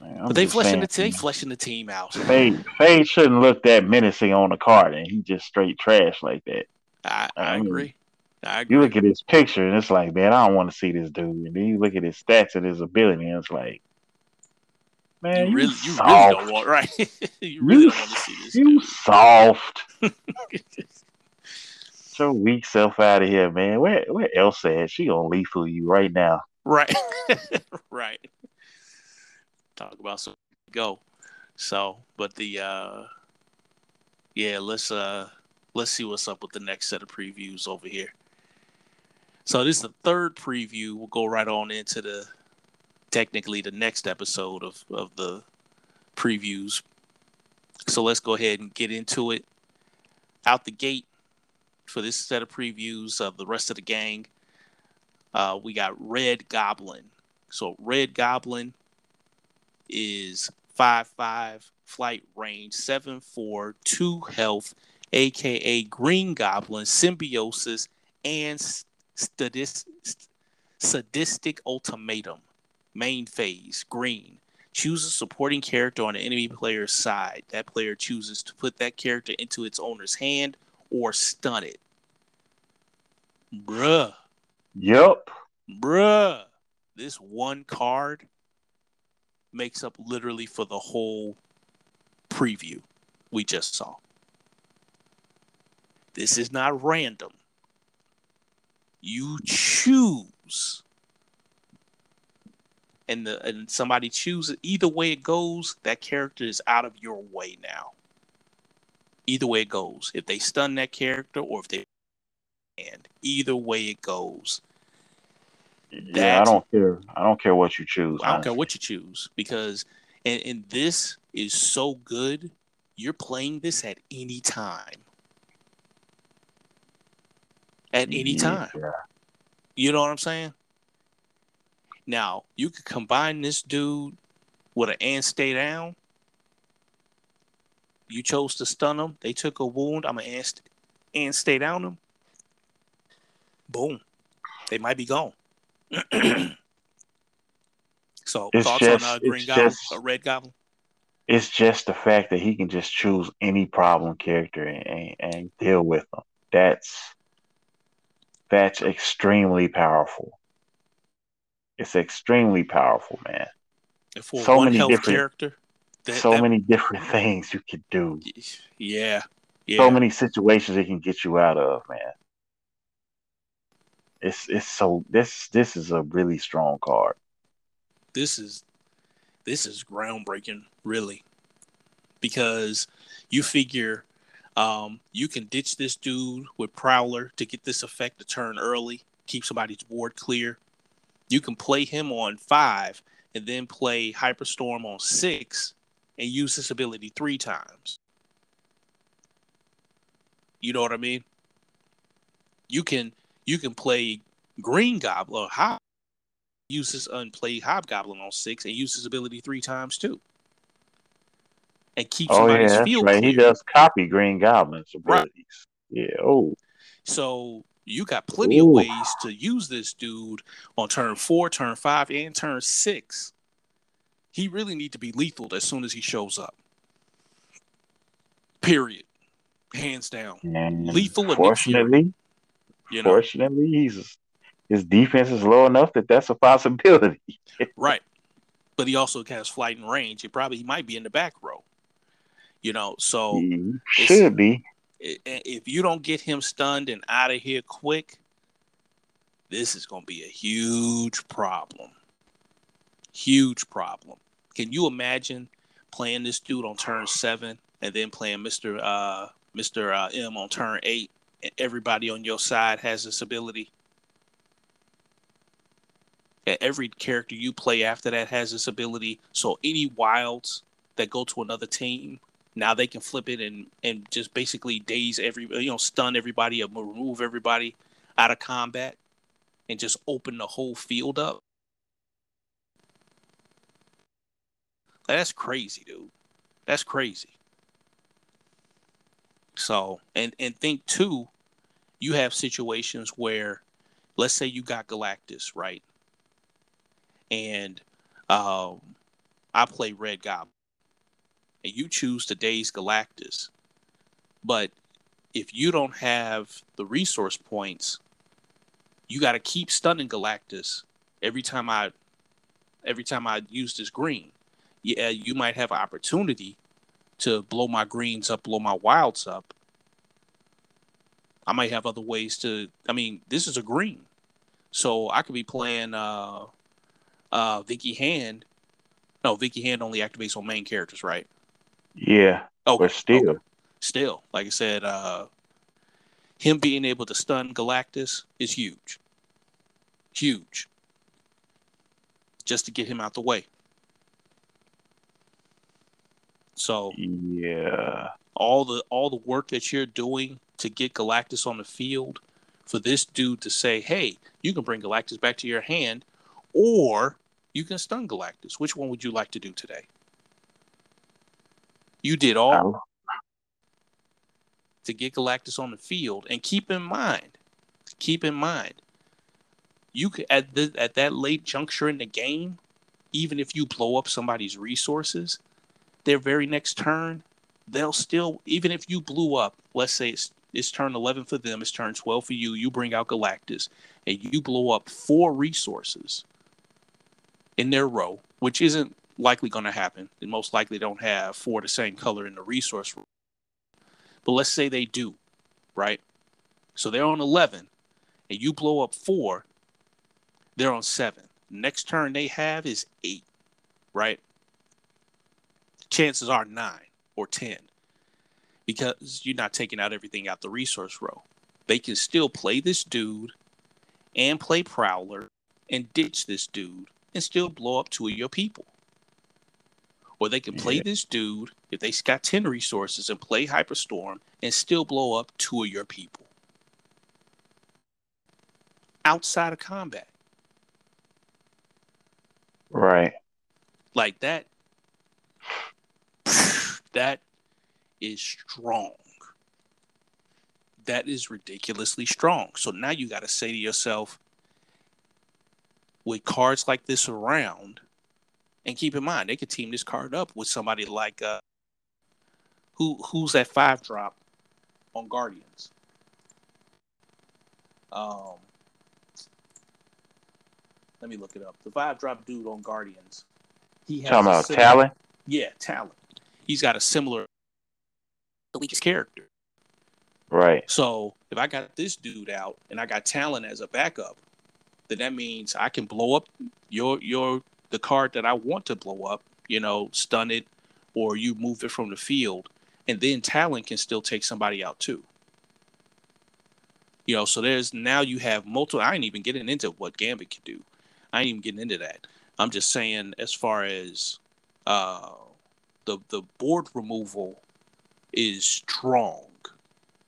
Man, but they fleshing the they fleshing the team out. Phage Phage shouldn't look that menacing on the card, and he just straight trash like that. I, I, I mean, agree. I agree. You look at his picture, and it's like, man, I don't want to see this dude. And then you look at his stats and his ability, and it's like, Man, you, really, you really don't want right. you really you, don't want to see this. You dude. soft. Get your weak self out of here, man. Where where Elsa at? She gonna lethal you right now. Right. right. Talk about some go. So, but the uh yeah, let's uh let's see what's up with the next set of previews over here. So this is the third preview. We'll go right on into the technically the next episode of, of the previews. So let's go ahead and get into it. Out the gate for this set of previews of the rest of the gang. Uh, we got Red Goblin. So Red Goblin is five five flight range, seven four, two health, aka Green Goblin, symbiosis, and sadistic, sadistic ultimatum. Main phase, green. Choose a supporting character on the enemy player's side. That player chooses to put that character into its owner's hand or stun it. Bruh. Yep. Bruh. This one card makes up literally for the whole preview we just saw. This is not random. You choose and the and somebody chooses either way it goes, that character is out of your way now. Either way it goes, if they stun that character or if they and either way it goes. Yeah, I don't care. I don't care what you choose. I don't honestly. care what you choose because and, and this is so good. You're playing this at any time. At any time. Yeah. You know what I'm saying? Now, you could combine this dude with an and stay down. You chose to stun them. They took a wound. I'm an and, and stay down them. Boom. They might be gone. so it's thoughts just, on uh, Green Goblin, just, a Red Goblin? It's just the fact that he can just choose any problem character and, and, and deal with them. That's that's extremely powerful. It's extremely powerful, man. so many different character, that, so that, many different things you could do. Yeah, yeah. So many situations it can get you out of, man. It's it's so this this is a really strong card. This is this is groundbreaking, really, because you figure um, you can ditch this dude with Prowler to get this effect to turn early, keep somebody's board clear you can play him on five and then play Hyperstorm on six and use this ability three times. You know what I mean? You can you can play Green Goblin or Hob use this unplay Hobgoblin on six and use his ability three times too. And keep oh, somebody's yeah, field right. Clear. He does copy Green Goblin's abilities. Right. Yeah. Oh. So you got plenty Ooh. of ways to use this dude on turn four, turn five, and turn six. He really need to be lethal as soon as he shows up. Period. Hands down. And lethal. Fortunately, you know? fortunately, he's his defense is low enough that that's a possibility. right, but he also has flight and range. He probably he might be in the back row. You know, so he should be if you don't get him stunned and out of here quick, this is going to be a huge problem. Huge problem. Can you imagine playing this dude on turn seven and then playing Mister uh, Mister uh, M on turn eight, everybody on your side has this ability? Every character you play after that has this ability. So any wilds that go to another team now they can flip it and and just basically daze every you know stun everybody or remove everybody out of combat and just open the whole field up. That's crazy, dude. That's crazy. So, and and think too, you have situations where, let's say you got Galactus, right? And um, I play Red Goblin and you choose to daze Galactus. But if you don't have the resource points, you got to keep stunning Galactus every time I every time I use this green. Yeah, you might have an opportunity to blow my greens up, blow my wilds up. I might have other ways to. I mean, this is a green, so I could be playing uh, uh, Vicky Hand. No, Vicky Hand only activates on main characters, right? Yeah. Oh, but still, okay. still, like I said, uh, him being able to stun Galactus is huge. Huge. Just to get him out the way. So yeah, all the all the work that you're doing to get Galactus on the field for this dude to say, hey, you can bring Galactus back to your hand, or you can stun Galactus. Which one would you like to do today? You did all oh. to get Galactus on the field, and keep in mind, keep in mind, you could at the, at that late juncture in the game, even if you blow up somebody's resources, their very next turn, they'll still even if you blew up, let's say it's it's turn 11 for them, it's turn 12 for you, you bring out Galactus, and you blow up four resources in their row, which isn't likely going to happen. They most likely don't have four the same color in the resource. Row. But let's say they do, right? So they're on 11, and you blow up four, they're on seven. Next turn they have is eight, right? Chances are nine or 10 because you're not taking out everything out the resource row. They can still play this dude and play Prowler and ditch this dude and still blow up two of your people. Or they can play yeah. this dude if they got 10 resources and play Hyperstorm and still blow up two of your people. Outside of combat. Right. Like that. That is strong. That is ridiculously strong. So now you got to say to yourself, with cards like this around, and keep in mind they could team this card up with somebody like uh, who who's that five drop on Guardians. Um, let me look it up. The five drop dude on Guardians. He has talking about Talon. Yeah, Talon. He's got a similar the weakest character. Right. So if I got this dude out and I got Talon as a backup, then that means I can blow up your your the card that I want to blow up, you know, stun it, or you move it from the field, and then Talon can still take somebody out too. You know, so there's now you have multiple. I ain't even getting into what Gambit can do. I ain't even getting into that. I'm just saying, as far as uh, the the board removal is strong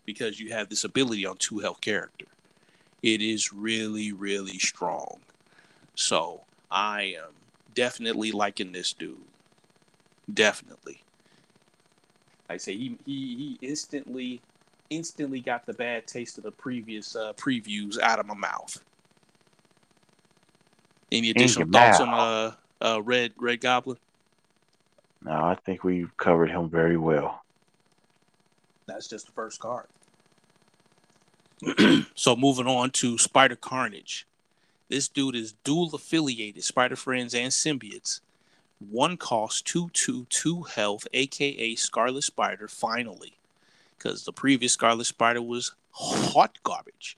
because you have this ability on two health character. It is really, really strong. So I am definitely liking this dude. Definitely. I say he he he instantly instantly got the bad taste of the previous uh, previews out of my mouth. Any additional thoughts on uh, uh Red Red Goblin? No, I think we've covered him very well. That's just the first card. so moving on to Spider Carnage. This dude is dual affiliated, Spider Friends and Symbiotes. One cost, two, two, two health, aka Scarlet Spider, finally. Because the previous Scarlet Spider was hot garbage.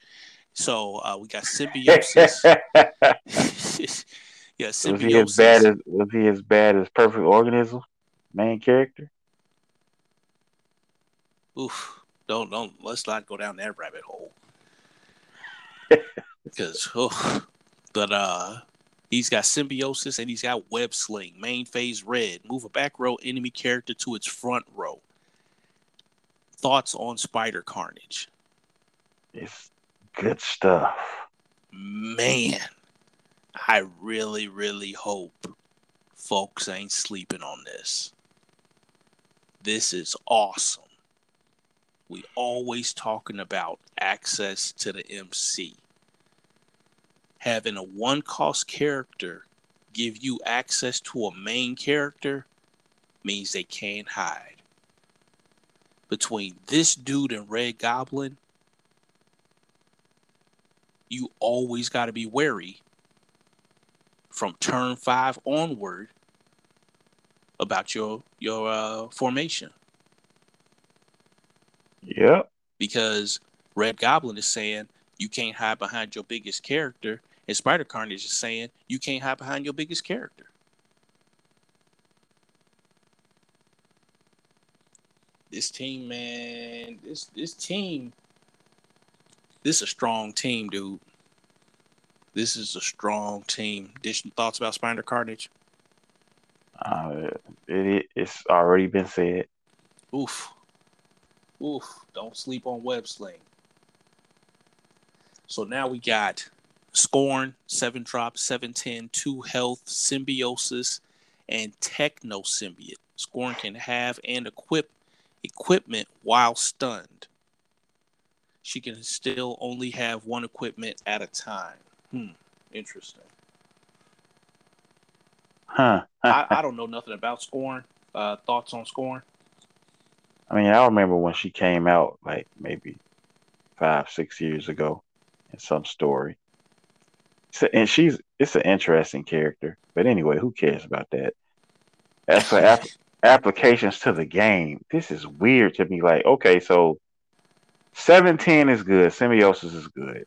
So uh, we got symbiosis. yeah, symbiosis. Was he as bad as was he as bad as Perfect Organism, main character? oof, don't don't let's not go down that rabbit hole. because oh, but uh he's got symbiosis and he's got web sling, main phase red, move a back row enemy character to its front row. Thoughts on Spider Carnage? It's good stuff. Man, I really, really hope folks ain't sleeping on this. This is awesome we always talking about access to the MC. Having a one cost character give you access to a main character means they can't hide. Between this dude and Red Goblin, you always got to be wary from turn five onward about your your uh, formation. Yep. Because Red Goblin is saying you can't hide behind your biggest character, and Spider Carnage is saying you can't hide behind your biggest character. This team, man, this this team, this is a strong team, dude. This is a strong team. Additional thoughts about Spider Carnage? Uh, it, it's already been said. Oof. Oof, don't sleep on web sling. So now we got Scorn, 7 drop, 710, 2 health, symbiosis, and techno symbiote. Scorn can have and equip equipment while stunned. She can still only have one equipment at a time. Hmm, interesting. Huh. I, I don't know nothing about Scorn. Uh, thoughts on Scorn? I mean, I remember when she came out, like maybe five, six years ago, in some story. So, and she's it's an interesting character, but anyway, who cares about that? As for ap- applications to the game, this is weird to me. Like, okay, so seventeen is good, symbiosis is good.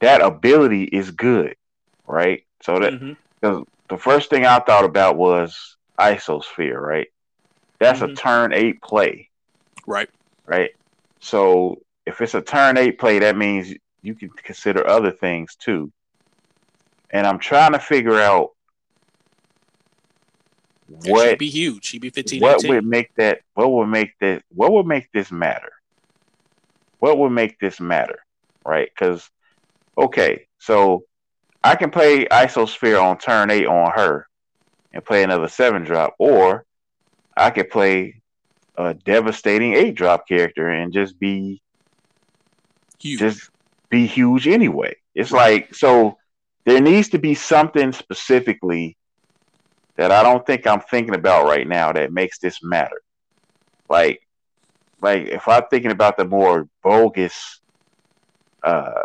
That ability is good, right? So that mm-hmm. The first thing I thought about was isosphere, right? That's mm-hmm. a turn eight play. Right. Right. So if it's a turn eight play, that means you can consider other things too. And I'm trying to figure out what would be huge. She'd be 15. What 18. would make that? What would make that? What would make this matter? What would make this matter? Right? Because okay, so I can play Isosphere on turn eight on her and play another seven drop, or I could play a devastating eight drop character and just be huge. just be huge anyway. It's like so there needs to be something specifically that I don't think I'm thinking about right now that makes this matter. Like like if I'm thinking about the more bogus uh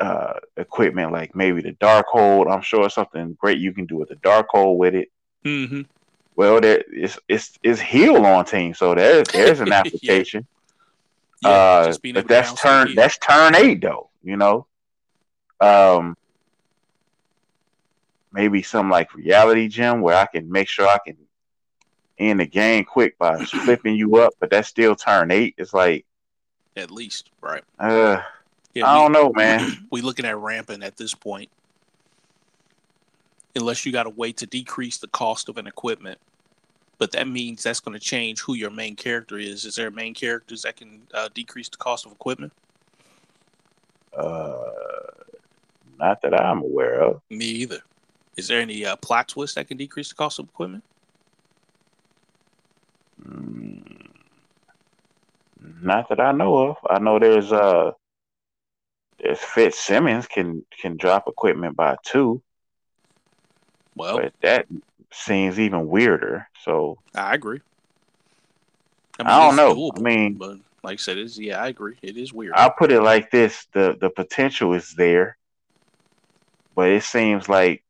uh equipment like maybe the Darkhold, I'm sure something great you can do with the Darkhold with it. Mm-hmm. Well, there it's it's it's heal on team, so there's there's an application. yeah. uh, but that's turn that's turn eight though, you know. Um, maybe some like reality gem where I can make sure I can end the game quick by flipping you up, but that's still turn eight. It's like at least right. Uh, yeah, I we, don't know, man. We looking at ramping at this point unless you got a way to decrease the cost of an equipment. But that means that's going to change who your main character is. Is there main characters that can uh, decrease the cost of equipment? Uh, not that I'm aware of. Me either. Is there any uh, plot twist that can decrease the cost of equipment? Mm, not that I know of. I know there's uh, there's Fitzsimmons can can drop equipment by two. Well, but that seems even weirder. So I agree. I, mean, I don't know. Doable, I mean, but like I said, is yeah, I agree. It is weird. I'll put it like this: the the potential is there, but it seems like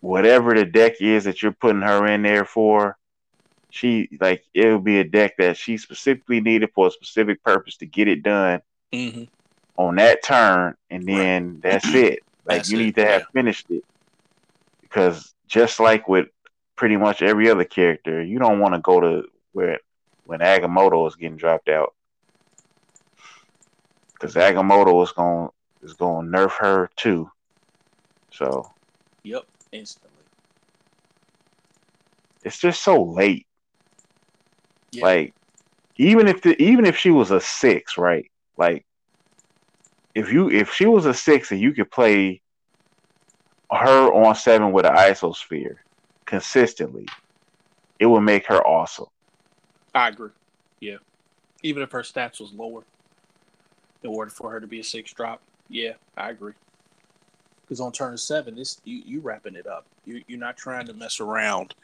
whatever the deck is that you're putting her in there for, she like it will be a deck that she specifically needed for a specific purpose to get it done mm-hmm. on that turn, and then right. that's it. Like That's you need to have yeah. finished it because just like with pretty much every other character, you don't want to go to where when Agamotto is getting dropped out because Agamotto is going is going to nerf her too. So, yep, instantly. It's just so late. Yeah. Like, even if the even if she was a six, right? Like, if you if she was a six and you could play her on seven with an isosphere consistently, it would make her awesome. I agree. Yeah. Even if her stats was lower in order for her to be a six drop. Yeah, I agree. Because on turn seven, this you you wrapping it up. You you're not trying to mess around.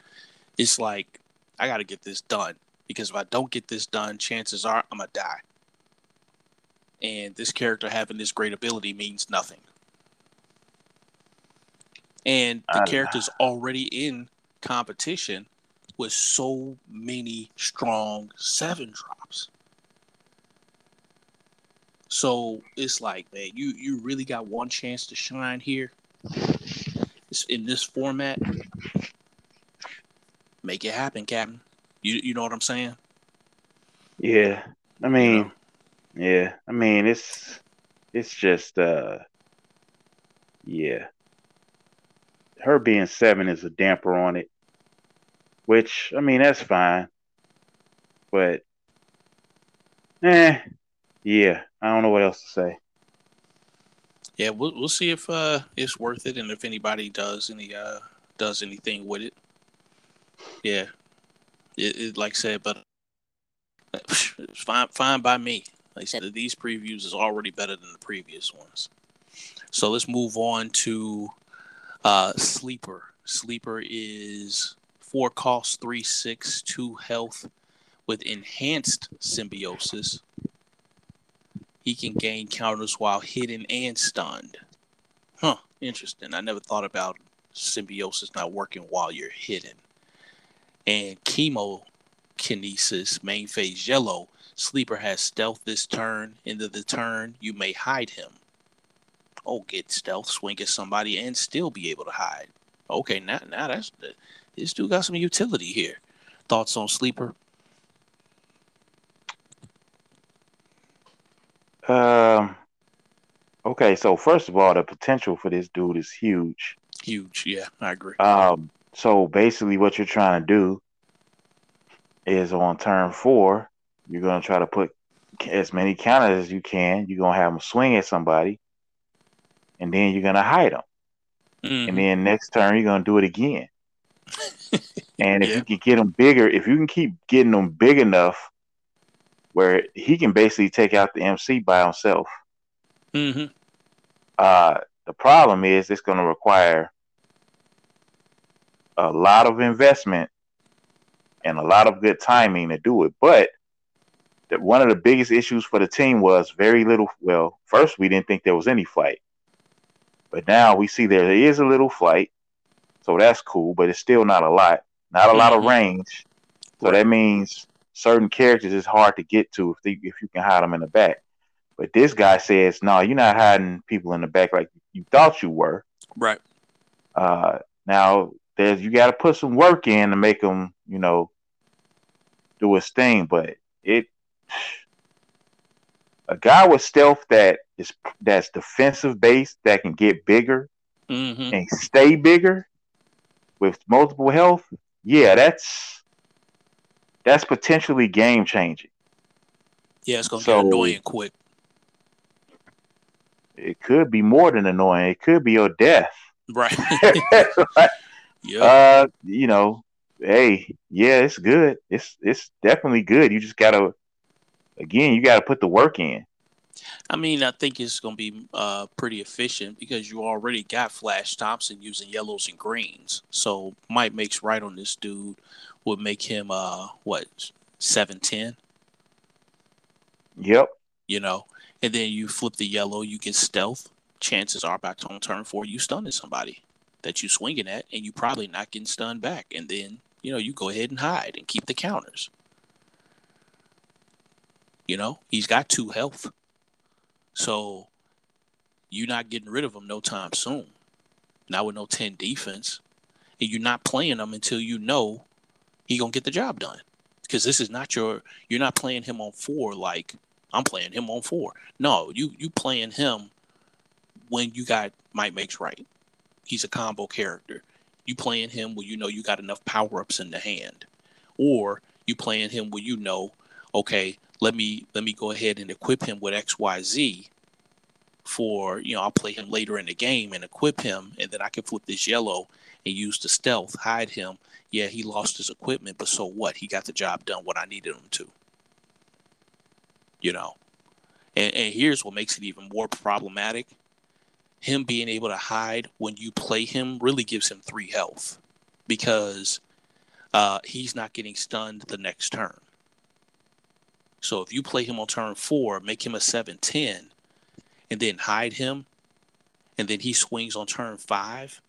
It's like I got to get this done because if I don't get this done, chances are I'm gonna die and this character having this great ability means nothing. And the character's already in competition with so many strong seven drops. So it's like, man, you you really got one chance to shine here. It's in this format. Make it happen, Captain. You you know what I'm saying? Yeah. I mean, yeah, I mean it's it's just uh yeah. Her being seven is a damper on it. Which I mean that's fine. But eh, yeah, I don't know what else to say. Yeah, we'll we'll see if uh it's worth it and if anybody does any uh does anything with it. Yeah, it, it like I said, but it's fine fine by me. Like I said, these previews is already better than the previous ones. So let's move on to uh sleeper. Sleeper is four cost, three six, two health with enhanced symbiosis. He can gain counters while hidden and stunned. Huh, interesting. I never thought about symbiosis not working while you're hidden. And chemo kinesis, main phase yellow. Sleeper has stealth this turn. Into the turn, you may hide him. Oh, get stealth, swing at somebody, and still be able to hide. Okay, now now that's this dude got some utility here. Thoughts on sleeper? Um. Okay, so first of all, the potential for this dude is huge. Huge, yeah, I agree. Um. So basically, what you're trying to do is on turn four, you're gonna try to put as many counters as you can. You're gonna have them swing at somebody, and then you're gonna hide them. Mm-hmm. And then next turn, you're gonna do it again. and if yeah. you can get them bigger, if you can keep getting them big enough where he can basically take out the MC by himself. Mm-hmm. Uh, the problem is it's going to require a lot of investment and a lot of good timing to do it. But the, one of the biggest issues for the team was very little. Well, first we didn't think there was any flight, but now we see there is a little flight, so that's cool. But it's still not a lot. Not a mm-hmm. lot of mm-hmm. range. So that means certain characters is hard to get to if they, if you can hide them in the back. But this guy says, no, you're not hiding people in the back like you thought you were. Right. Uh, now there's you got to put some work in to make them, you know, do his thing. But it, a guy with stealth that is that's defensive based that can get bigger mm-hmm. and stay bigger with multiple health. Yeah, that's that's potentially game changing. Yeah, it's gonna so, get annoying quick. It could be more than annoying. It could be your death. Right. yeah. Uh, you know, hey, yeah, it's good. It's it's definitely good. You just gotta, again, you gotta put the work in. I mean, I think it's going to be uh, pretty efficient because you already got Flash Thompson using yellows and greens. So might makes right on this dude would make him uh what seven ten. Yep. You know, and then you flip the yellow, you get stealth. Chances are back on turn four, you stunning somebody that you swinging at, and you probably not getting stunned back. And then you know you go ahead and hide and keep the counters. You know, he's got two health, so you're not getting rid of him no time soon. Not with no ten defense, and you're not playing him until you know he gonna get the job done. Because this is not your you're not playing him on four like I'm playing him on four. No, you you playing him when you got might makes right. He's a combo character. You playing him when you know you got enough power ups in the hand, or you playing him when you know, okay, let me let me go ahead and equip him with X Y Z. For you know, I'll play him later in the game and equip him, and then I can flip this yellow and use the stealth, hide him, yeah, he lost his equipment, but so what? He got the job done what I needed him to. You know. And, and here's what makes it even more problematic. Him being able to hide when you play him really gives him three health because uh, he's not getting stunned the next turn. So if you play him on turn four, make him a 7 10, and then hide him, and then he swings on turn five,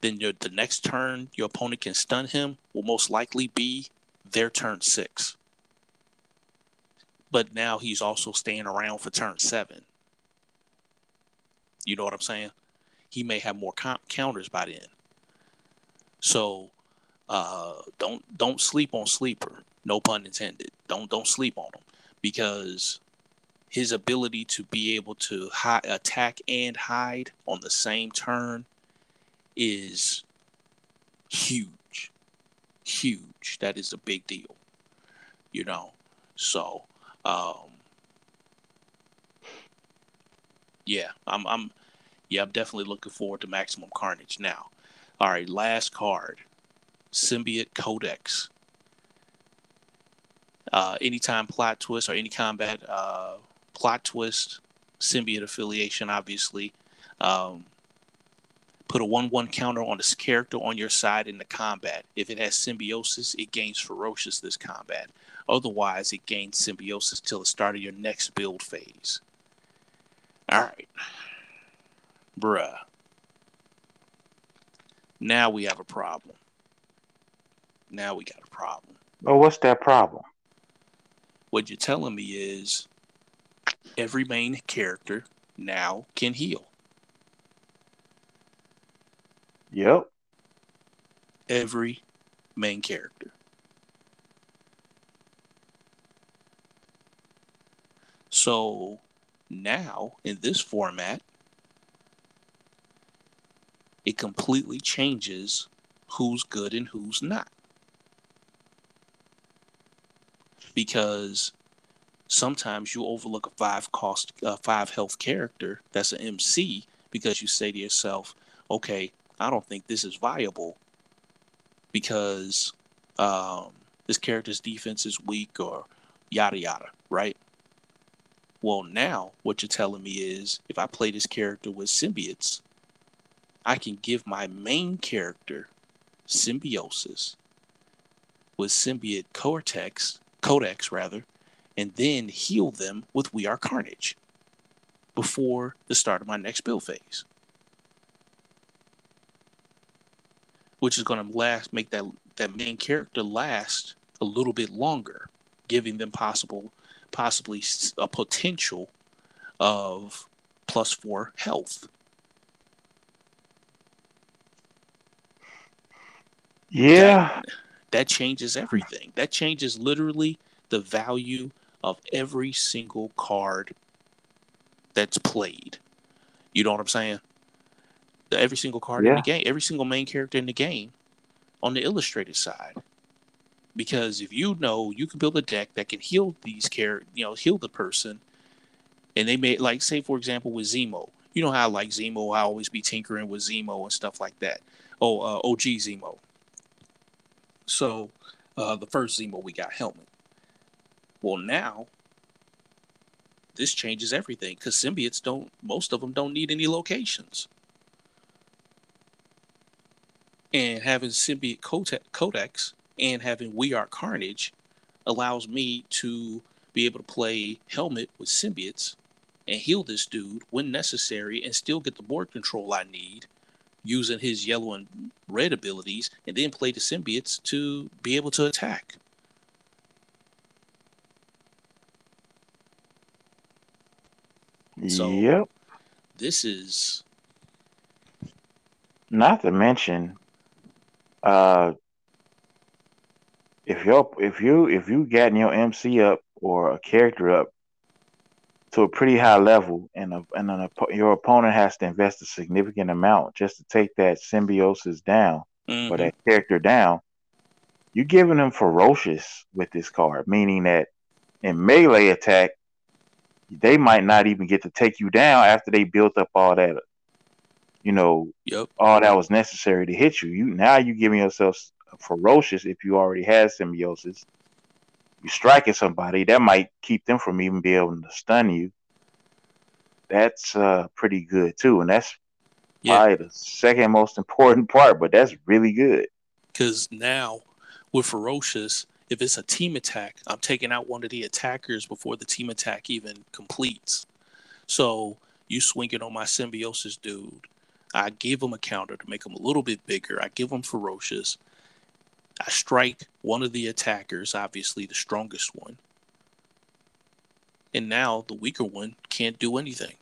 then your, the next turn your opponent can stun him will most likely be their turn six. But now he's also staying around for turn seven. You know what I'm saying? He may have more counters by then. So uh, don't don't sleep on sleeper. No pun intended. Don't don't sleep on him because his ability to be able to hi- attack and hide on the same turn is huge. Huge. That is a big deal. You know. So um Yeah, I'm I'm yeah, I'm definitely looking forward to Maximum Carnage now. All right, last card. Symbiote Codex. Uh, anytime plot twist or any combat uh, plot twist, symbiote affiliation, obviously. Um, put a 1 1 counter on this character on your side in the combat. If it has symbiosis, it gains ferocious this combat. Otherwise, it gains symbiosis till the start of your next build phase. All right. Bruh. Now we have a problem. Now we got a problem. Oh, what's that problem? What you're telling me is every main character now can heal. Yep. Every main character. So now in this format, it completely changes who's good and who's not. Because sometimes you overlook a five cost, uh, five health character that's an MC because you say to yourself, okay, I don't think this is viable because um, this character's defense is weak or yada yada, right? Well, now what you're telling me is if I play this character with symbiotes, I can give my main character symbiosis with symbiote cortex, codex rather, and then heal them with We Are Carnage before the start of my next build phase. Which is going to last make that that main character last a little bit longer, giving them possible possibly a potential of plus 4 health Yeah. That, that changes everything. That changes literally the value of every single card that's played. You know what I'm saying? Every single card yeah. in the game, every single main character in the game on the illustrated side. Because if you know you can build a deck that can heal these care, you know, heal the person, and they may like say for example with Zemo, you know how I like Zemo, I always be tinkering with Zemo and stuff like that. Oh, uh, OG Zemo. So uh, the first Zemo we got helmet. Well, now this changes everything because symbiotes don't. Most of them don't need any locations. And having symbiote codex and having We Are Carnage allows me to be able to play helmet with symbiotes and heal this dude when necessary and still get the board control I need using his yellow and red abilities, and then play the symbiotes to be able to attack. So, yep. This is not to mention, uh, if you if you if you getting your MC up or a character up to a pretty high level, and a, and an, your opponent has to invest a significant amount just to take that symbiosis down mm-hmm. or that character down. You're giving them ferocious with this card, meaning that in melee attack, they might not even get to take you down after they built up all that, you know, yep. all that was necessary to hit you. You now you're giving yourself ferocious if you already had symbiosis you striking somebody, that might keep them from even being able to stun you. That's uh, pretty good too, and that's yeah. probably the second most important part. But that's really good because now with ferocious, if it's a team attack, I'm taking out one of the attackers before the team attack even completes. So you swing it on my symbiosis dude. I give him a counter to make him a little bit bigger. I give him ferocious. I strike one of the attackers, obviously the strongest one. And now the weaker one can't do anything.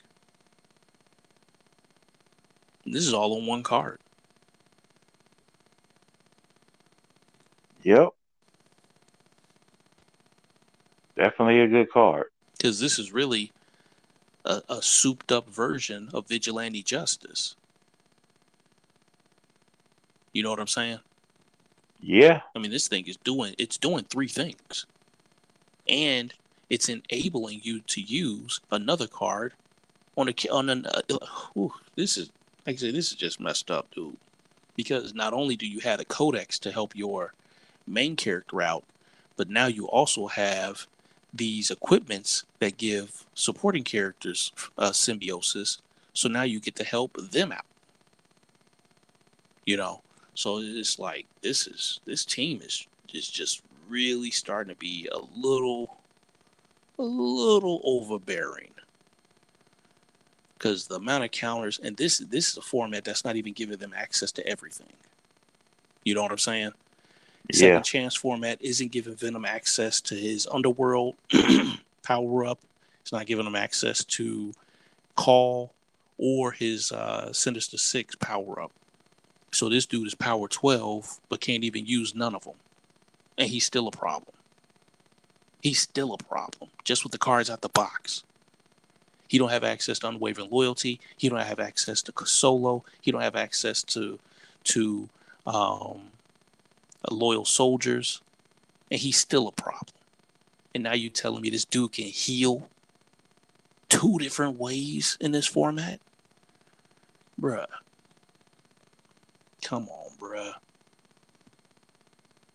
This is all on one card. Yep. Definitely a good card. Because this is really a, a souped up version of vigilante justice. You know what I'm saying? Yeah. I mean, this thing is doing it's doing three things. And it's enabling you to use another card on the on the uh, whew, this is like I said, this is just messed up, dude. Because not only do you have the codex to help your main character out, but now you also have these equipments that give supporting characters uh, symbiosis. So now you get to help them out. You know, so it's like this is this team is is just really starting to be a little a little overbearing because the amount of counters and this this is a format that's not even giving them access to everything. You know what I'm saying? Yeah. Second chance format isn't giving Venom access to his underworld power up. It's not giving him access to call or his uh, Sinister Six power up. So this dude is power 12, but can't even use none of them. And he's still a problem. He's still a problem, just with the cards out the box. He don't have access to unwavering loyalty. He don't have access to Solo. He don't have access to to um, loyal soldiers, and he's still a problem. And now you telling me this dude can heal two different ways in this format, bruh. Come on, bruh.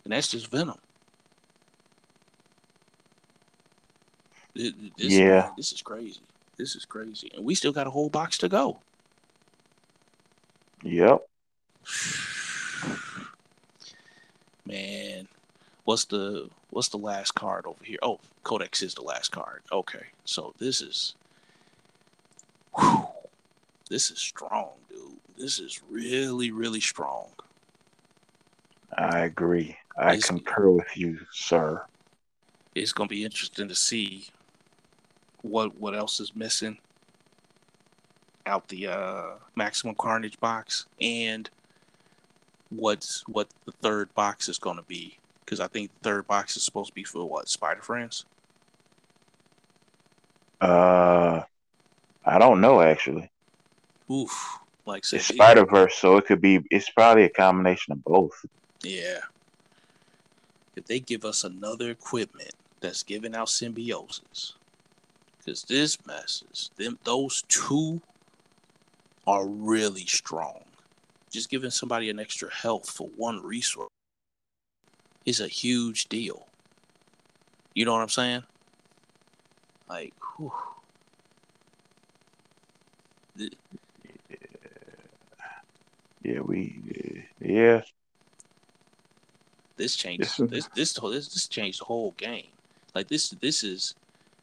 And that's just Venom. This, yeah. this is crazy. This is crazy. And we still got a whole box to go. Yep. Man, what's the what's the last card over here? Oh, Codex is the last card. Okay. So this is whew, this is strong, dude. This is really, really strong. I agree. I it's, concur with you, sir. It's gonna be interesting to see what what else is missing out the uh, maximum carnage box and what's what the third box is going to be because I think the third box is supposed to be for what Spider Friends. Uh, I don't know actually. Oof, like it's Spider Verse, so it could be. It's probably a combination of both. Yeah. If they give us another equipment that's giving out symbiosis, because this messes them those two are really strong. Just giving somebody an extra health for one resource is a huge deal. You know what I'm saying? Like, whew. Yeah, we, yeah. This changed this this this this changed the whole game. Like this this is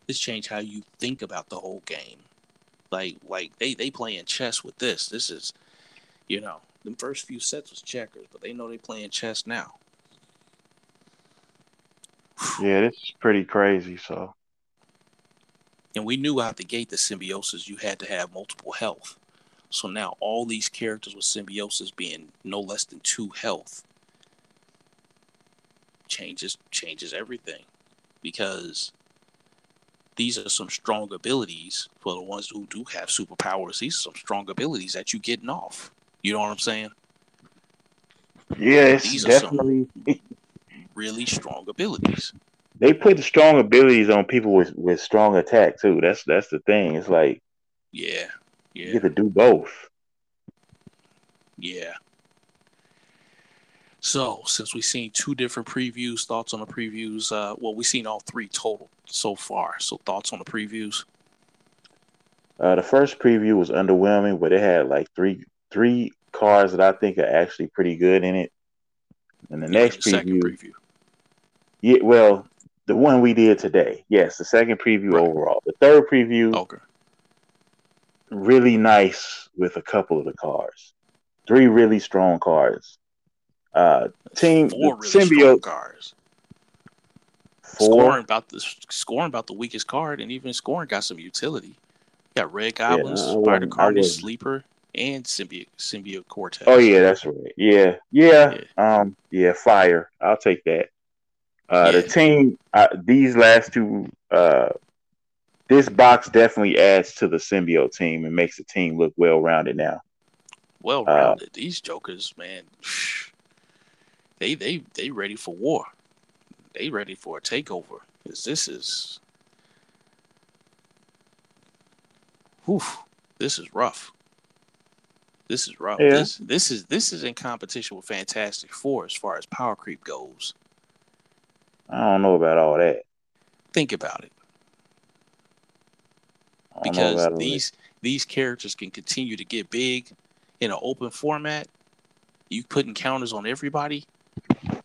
this changed how you think about the whole game. Like like they they playing chess with this. This is, you know, the first few sets was checkers, but they know they playing chess now. Yeah, this is pretty crazy. So, and we knew out the gate the symbiosis you had to have multiple health. So now all these characters with symbiosis being no less than two health changes changes everything because these are some strong abilities for the ones who do have superpowers. These are some strong abilities that you getting off. You know what I'm saying? Yes, these definitely. really strong abilities. They put the strong abilities on people with, with strong attack too. That's that's the thing. It's like yeah, yeah. You get to do both. Yeah. So, since we've seen two different previews, thoughts on the previews? Uh, well, we've seen all three total so far. So, thoughts on the previews? Uh, the first preview was underwhelming, but it had like three three cars that I think are actually pretty good in it. And the yeah, next the preview, preview, yeah, well, the one we did today, yes, the second preview right. overall. The third preview, okay, really nice with a couple of the cars. Three really strong cars. Uh, team four really symbiote cars. Four. Scorn about the Scorn about the weakest card, and even Scorn got some utility. You got Red Goblins, yeah, Spider Carnage, Sleeper, and Symbiote Symbiote Cortex. Oh yeah, that's right. Yeah, yeah, yeah. um, yeah, Fire. I'll take that. Uh, yeah. The team, uh, these last two, uh, this box definitely adds to the symbiote team and makes the team look well rounded now. Well rounded. Uh, these jokers, man they they they ready for war. They ready for a takeover. Cause this is, whew, this is rough. This is rough. Yeah. This this is this is in competition with Fantastic Four as far as power creep goes. I don't know about all that. Think about it. I don't know Because these these characters can continue to get big in an open format. You put encounters on everybody,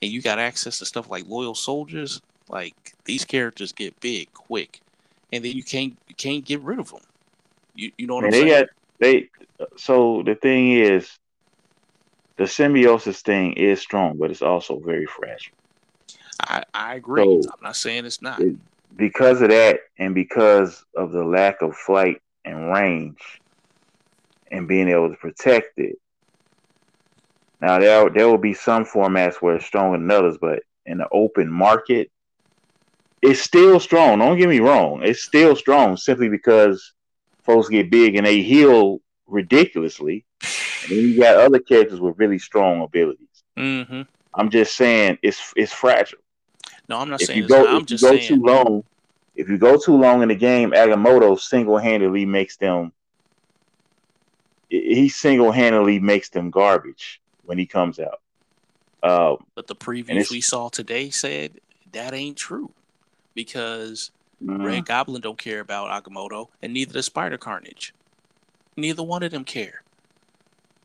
and you got access to stuff like loyal soldiers. Like these characters get big quick, and then you can't you can't get rid of them. You you know what And I'm they saying? got they. So the thing is, the symbiosis thing is strong, but it's also very fragile. I I agree. So- I'm not saying it's not. It- because of that, and because of the lack of flight and range, and being able to protect it. Now there there will be some formats where it's stronger than others, but in the open market, it's still strong. Don't get me wrong; it's still strong simply because folks get big and they heal ridiculously, and then you got other characters with really strong abilities. hmm I'm just saying it's it's fragile. No, I'm not if saying you go. I'm if you just go saying. too long, if you go too long in the game, Agamotto single handedly makes them. He single handedly makes them garbage when he comes out. Um, But the previews we saw today said that ain't true because mm, Red Goblin don't care about Agamotto, and neither does Spider Carnage. Neither one of them care.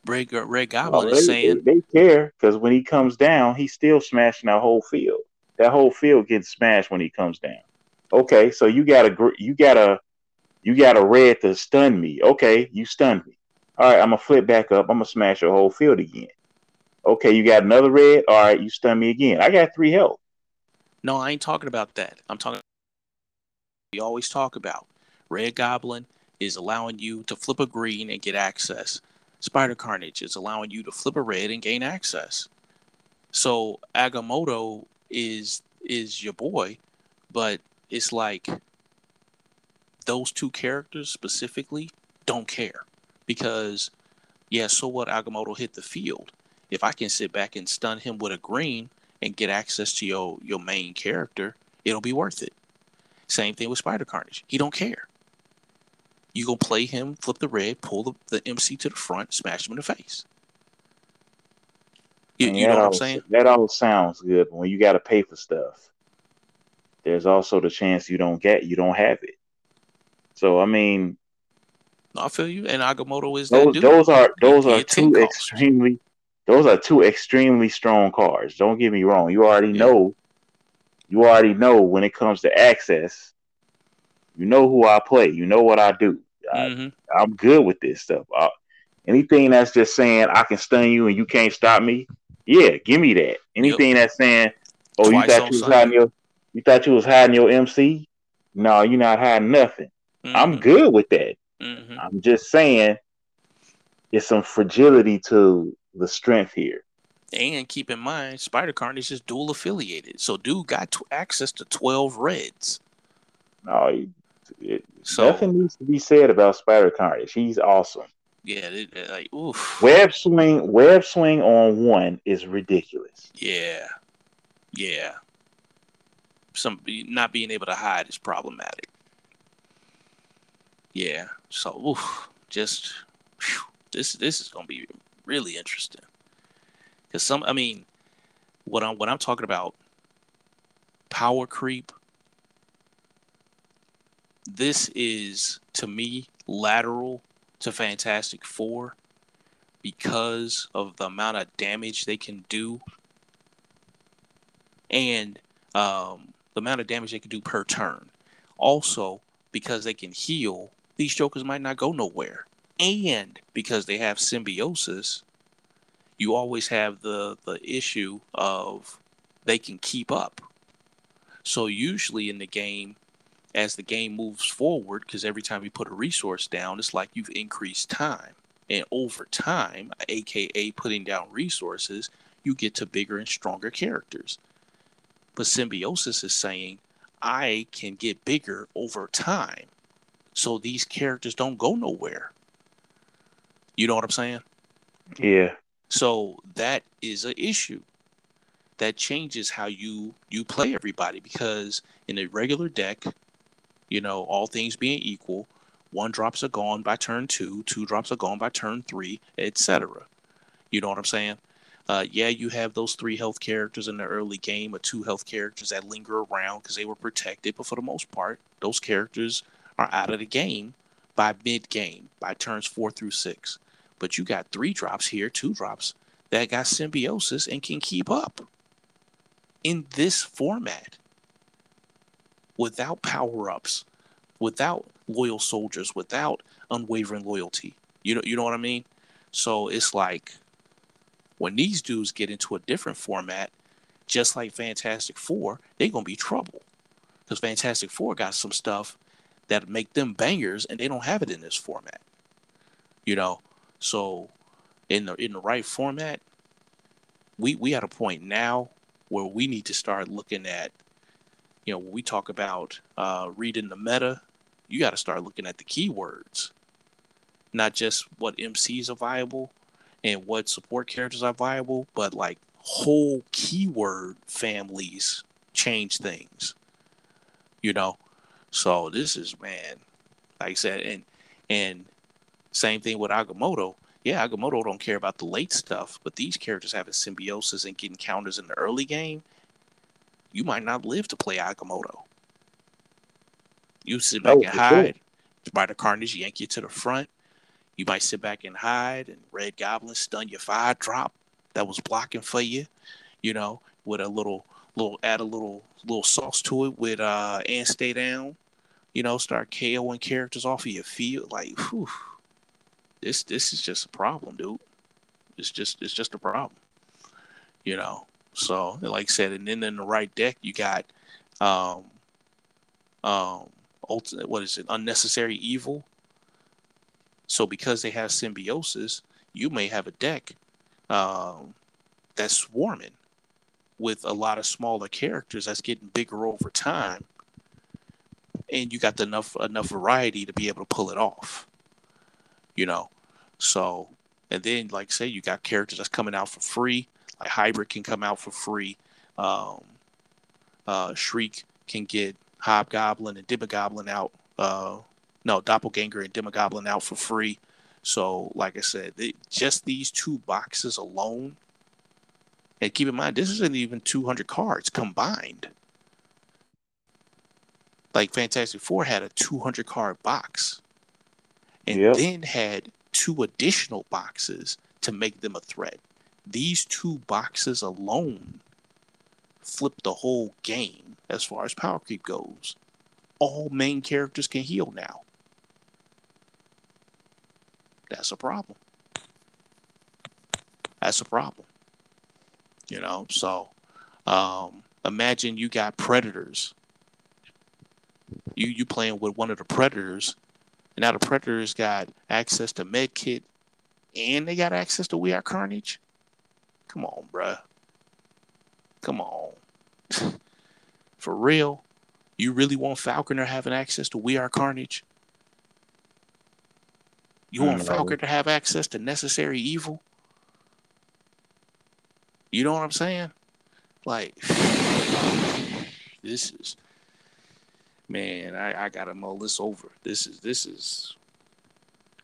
Red, Red Goblin oh, is saying, they, they care because when he comes down, he's still smashing that whole field. That whole field gets smashed when he comes down. Okay, so you got a you got a you got a red to stun me. Okay, you stunned me. All right, I'm gonna flip back up. I'm gonna smash your whole field again. Okay, you got another red. All right, you stun me again. I got three health. "No, I ain't talking about that. I'm talking. We always talk about Red Goblin is allowing you to flip a green and get access. Spider Carnage is allowing you to flip a red and gain access. So Agamotto is is your boy, but it's like those two characters specifically don't care because yeah, so what Agamotto hit the field. If I can sit back and stun him with a green and get access to your your main character, it'll be worth it. Same thing with Spider Carnage. He don't care. You gonna play him, flip the red, pull the, the MC to the front, smash him in the face. You, you know what I'm saying? That all sounds good, but when you got to pay for stuff, there's also the chance you don't get you don't have it. So I mean, No, I feel you. And Agamotto is those those are those are two extremely those are two extremely strong cards. Don't get me wrong. You already Yeah. know you already know when it comes to access. You know who I play. You know what I do. I, hmm I'm good with this stuff. Uh, anything that's just saying I can stun you and you can't stop me, yeah, give me that. Anything that's saying, oh, Twice you thought you was Sunday. hiding your, you thought you was hiding your MC. No, you're not hiding nothing. I'm good with that. hmm I'm just saying, it's some fragility to the strength here. And keep in mind, Spider Carnage is dual affiliated, so dude got t- access to twelve reds. No, it, it- So nothing needs to be said about Spider Carnage. He's awesome. Yeah, it, like oof. Web swing, web swing on one is ridiculous. Yeah, yeah. Some not being able to hide is problematic. Yeah. So, oof, just phew, this this is gonna be really interesting. Cause some, I mean, what I'm what I'm talking about, power creep. This is to me lateral to Fantastic Four because of the amount of damage they can do and um, the amount of damage they can do per turn. Also, because they can heal, these jokers might not go nowhere. And because they have symbiosis, you always have the the issue of they can keep up. So usually in the game, as the game moves forward, because every time you put a resource down, it's like you've increased time. And over time, aka putting down resources, you get to bigger and stronger characters. But symbiosis is saying, I can get bigger over time. So these characters don't go nowhere. You know what I'm saying? Yeah, So that is an issue. That changes how you you play everybody because in a regular deck, you know, all things being equal, One drops are gone by turn two, two drops are gone by turn three, etc. You know what I'm saying? Uh, yeah, you have those three health characters in the early game, or two health characters that linger around because they were protected, but for the most part, those characters are out of the game by mid game, by turns four through six. But you got three drops here, two drops that got symbiosis and can keep up in this format without power ups, without loyal soldiers, without unwavering loyalty. You know, you know what I mean? So it's like when these dudes get into a different format, just like Fantastic Four, they're gonna be trouble. Because Fantastic Four got some stuff that make them bangers, and they don't have it in this format. You know, so in the in the right format, we we at a point now where we need to start looking at, you know, when we talk about uh, reading the meta, you got to start looking at the keywords, not just what MCs are viable and what support characters are viable, but like whole keyword families change things, you know. So this is man, like I said, and and same thing with Agamotto yeah, Agamotto don't care about the late stuff, but these characters having symbiosis and getting counters in the early game, you might not live to play Agamotto. You sit back oh, and hide. Sure. Spider Carnage yank you to the front. You might sit back and hide, and Red Goblin stun your fire drop that was blocking for you. You know, with a little, little add a little, little sauce to it with uh and stay down. You know, start KOing characters off of your field. Like, whew this this is just a problem, dude. It's just it's just a problem. You know. So like I said, and then in the right deck you got um um ultimate what is it, unnecessary evil. So because they have symbiosis, you may have a deck um that's swarming with a lot of smaller characters that's getting bigger over time. And you got enough enough variety to be able to pull it off you know. So, and then like say you got characters that's coming out for free, like Hybrid can come out for free. Um, uh, Shriek can get Hobgoblin and Demogoblin out. Uh, no, Doppelganger and Demogoblin out for free. So, like I said, they, just these two boxes alone, and keep in mind, this isn't even 200 cards combined. Like Fantastic Four had a 200 card box and yep. then had two additional boxes to make them a threat. These two boxes alone flip the whole game as far as power creep goes. All main characters can heal now. That's a problem. That's a problem. You know, so um, imagine you got predators. You you playing with one of the predators and now the Predators got access to Medkit and they got access to We Are Carnage. Come on, bruh. Come on. For real? You really want Falconer having access to We Are Carnage? You want mm, Falconer to have access to Necessary Evil? You know what I'm saying? Like, this is man, I, I gotta mull this over. This is this is,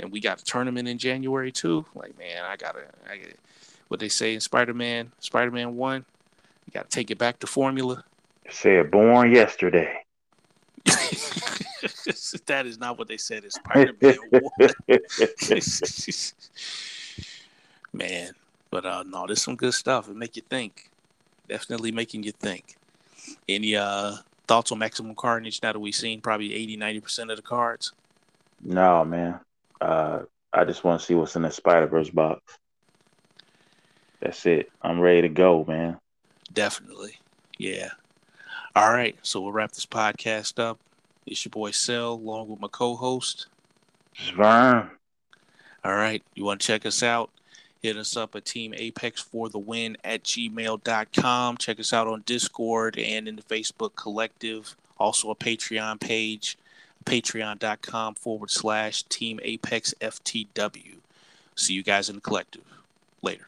and we got a tournament in January too. Like, man, I gotta, I gotta, what they say in Spider Man, Spider Man One, you gotta take it back to formula. Said born yesterday. that is not what they said in Spider Man One. man, but uh, no, there's some good stuff. It make you think. Definitely making you think. Any uh thoughts on Maximum Carnage now that we've seen probably 80, 90% of the cards? No, man. Uh, I just want to see what's in the Spider Verse box. That's it. I'm ready to go, man. Definitely. Yeah. All right. So we'll wrap this podcast up. It's your boy Cell, along with my co host, Svern. All right. You want to check us out? Hit us up at Team Apex for the win at gmail.com. Check us out on Discord and in the Facebook Collective. Also a Patreon page, patreon.com forward slash Team Apex FTW. See you guys in the collective. Later.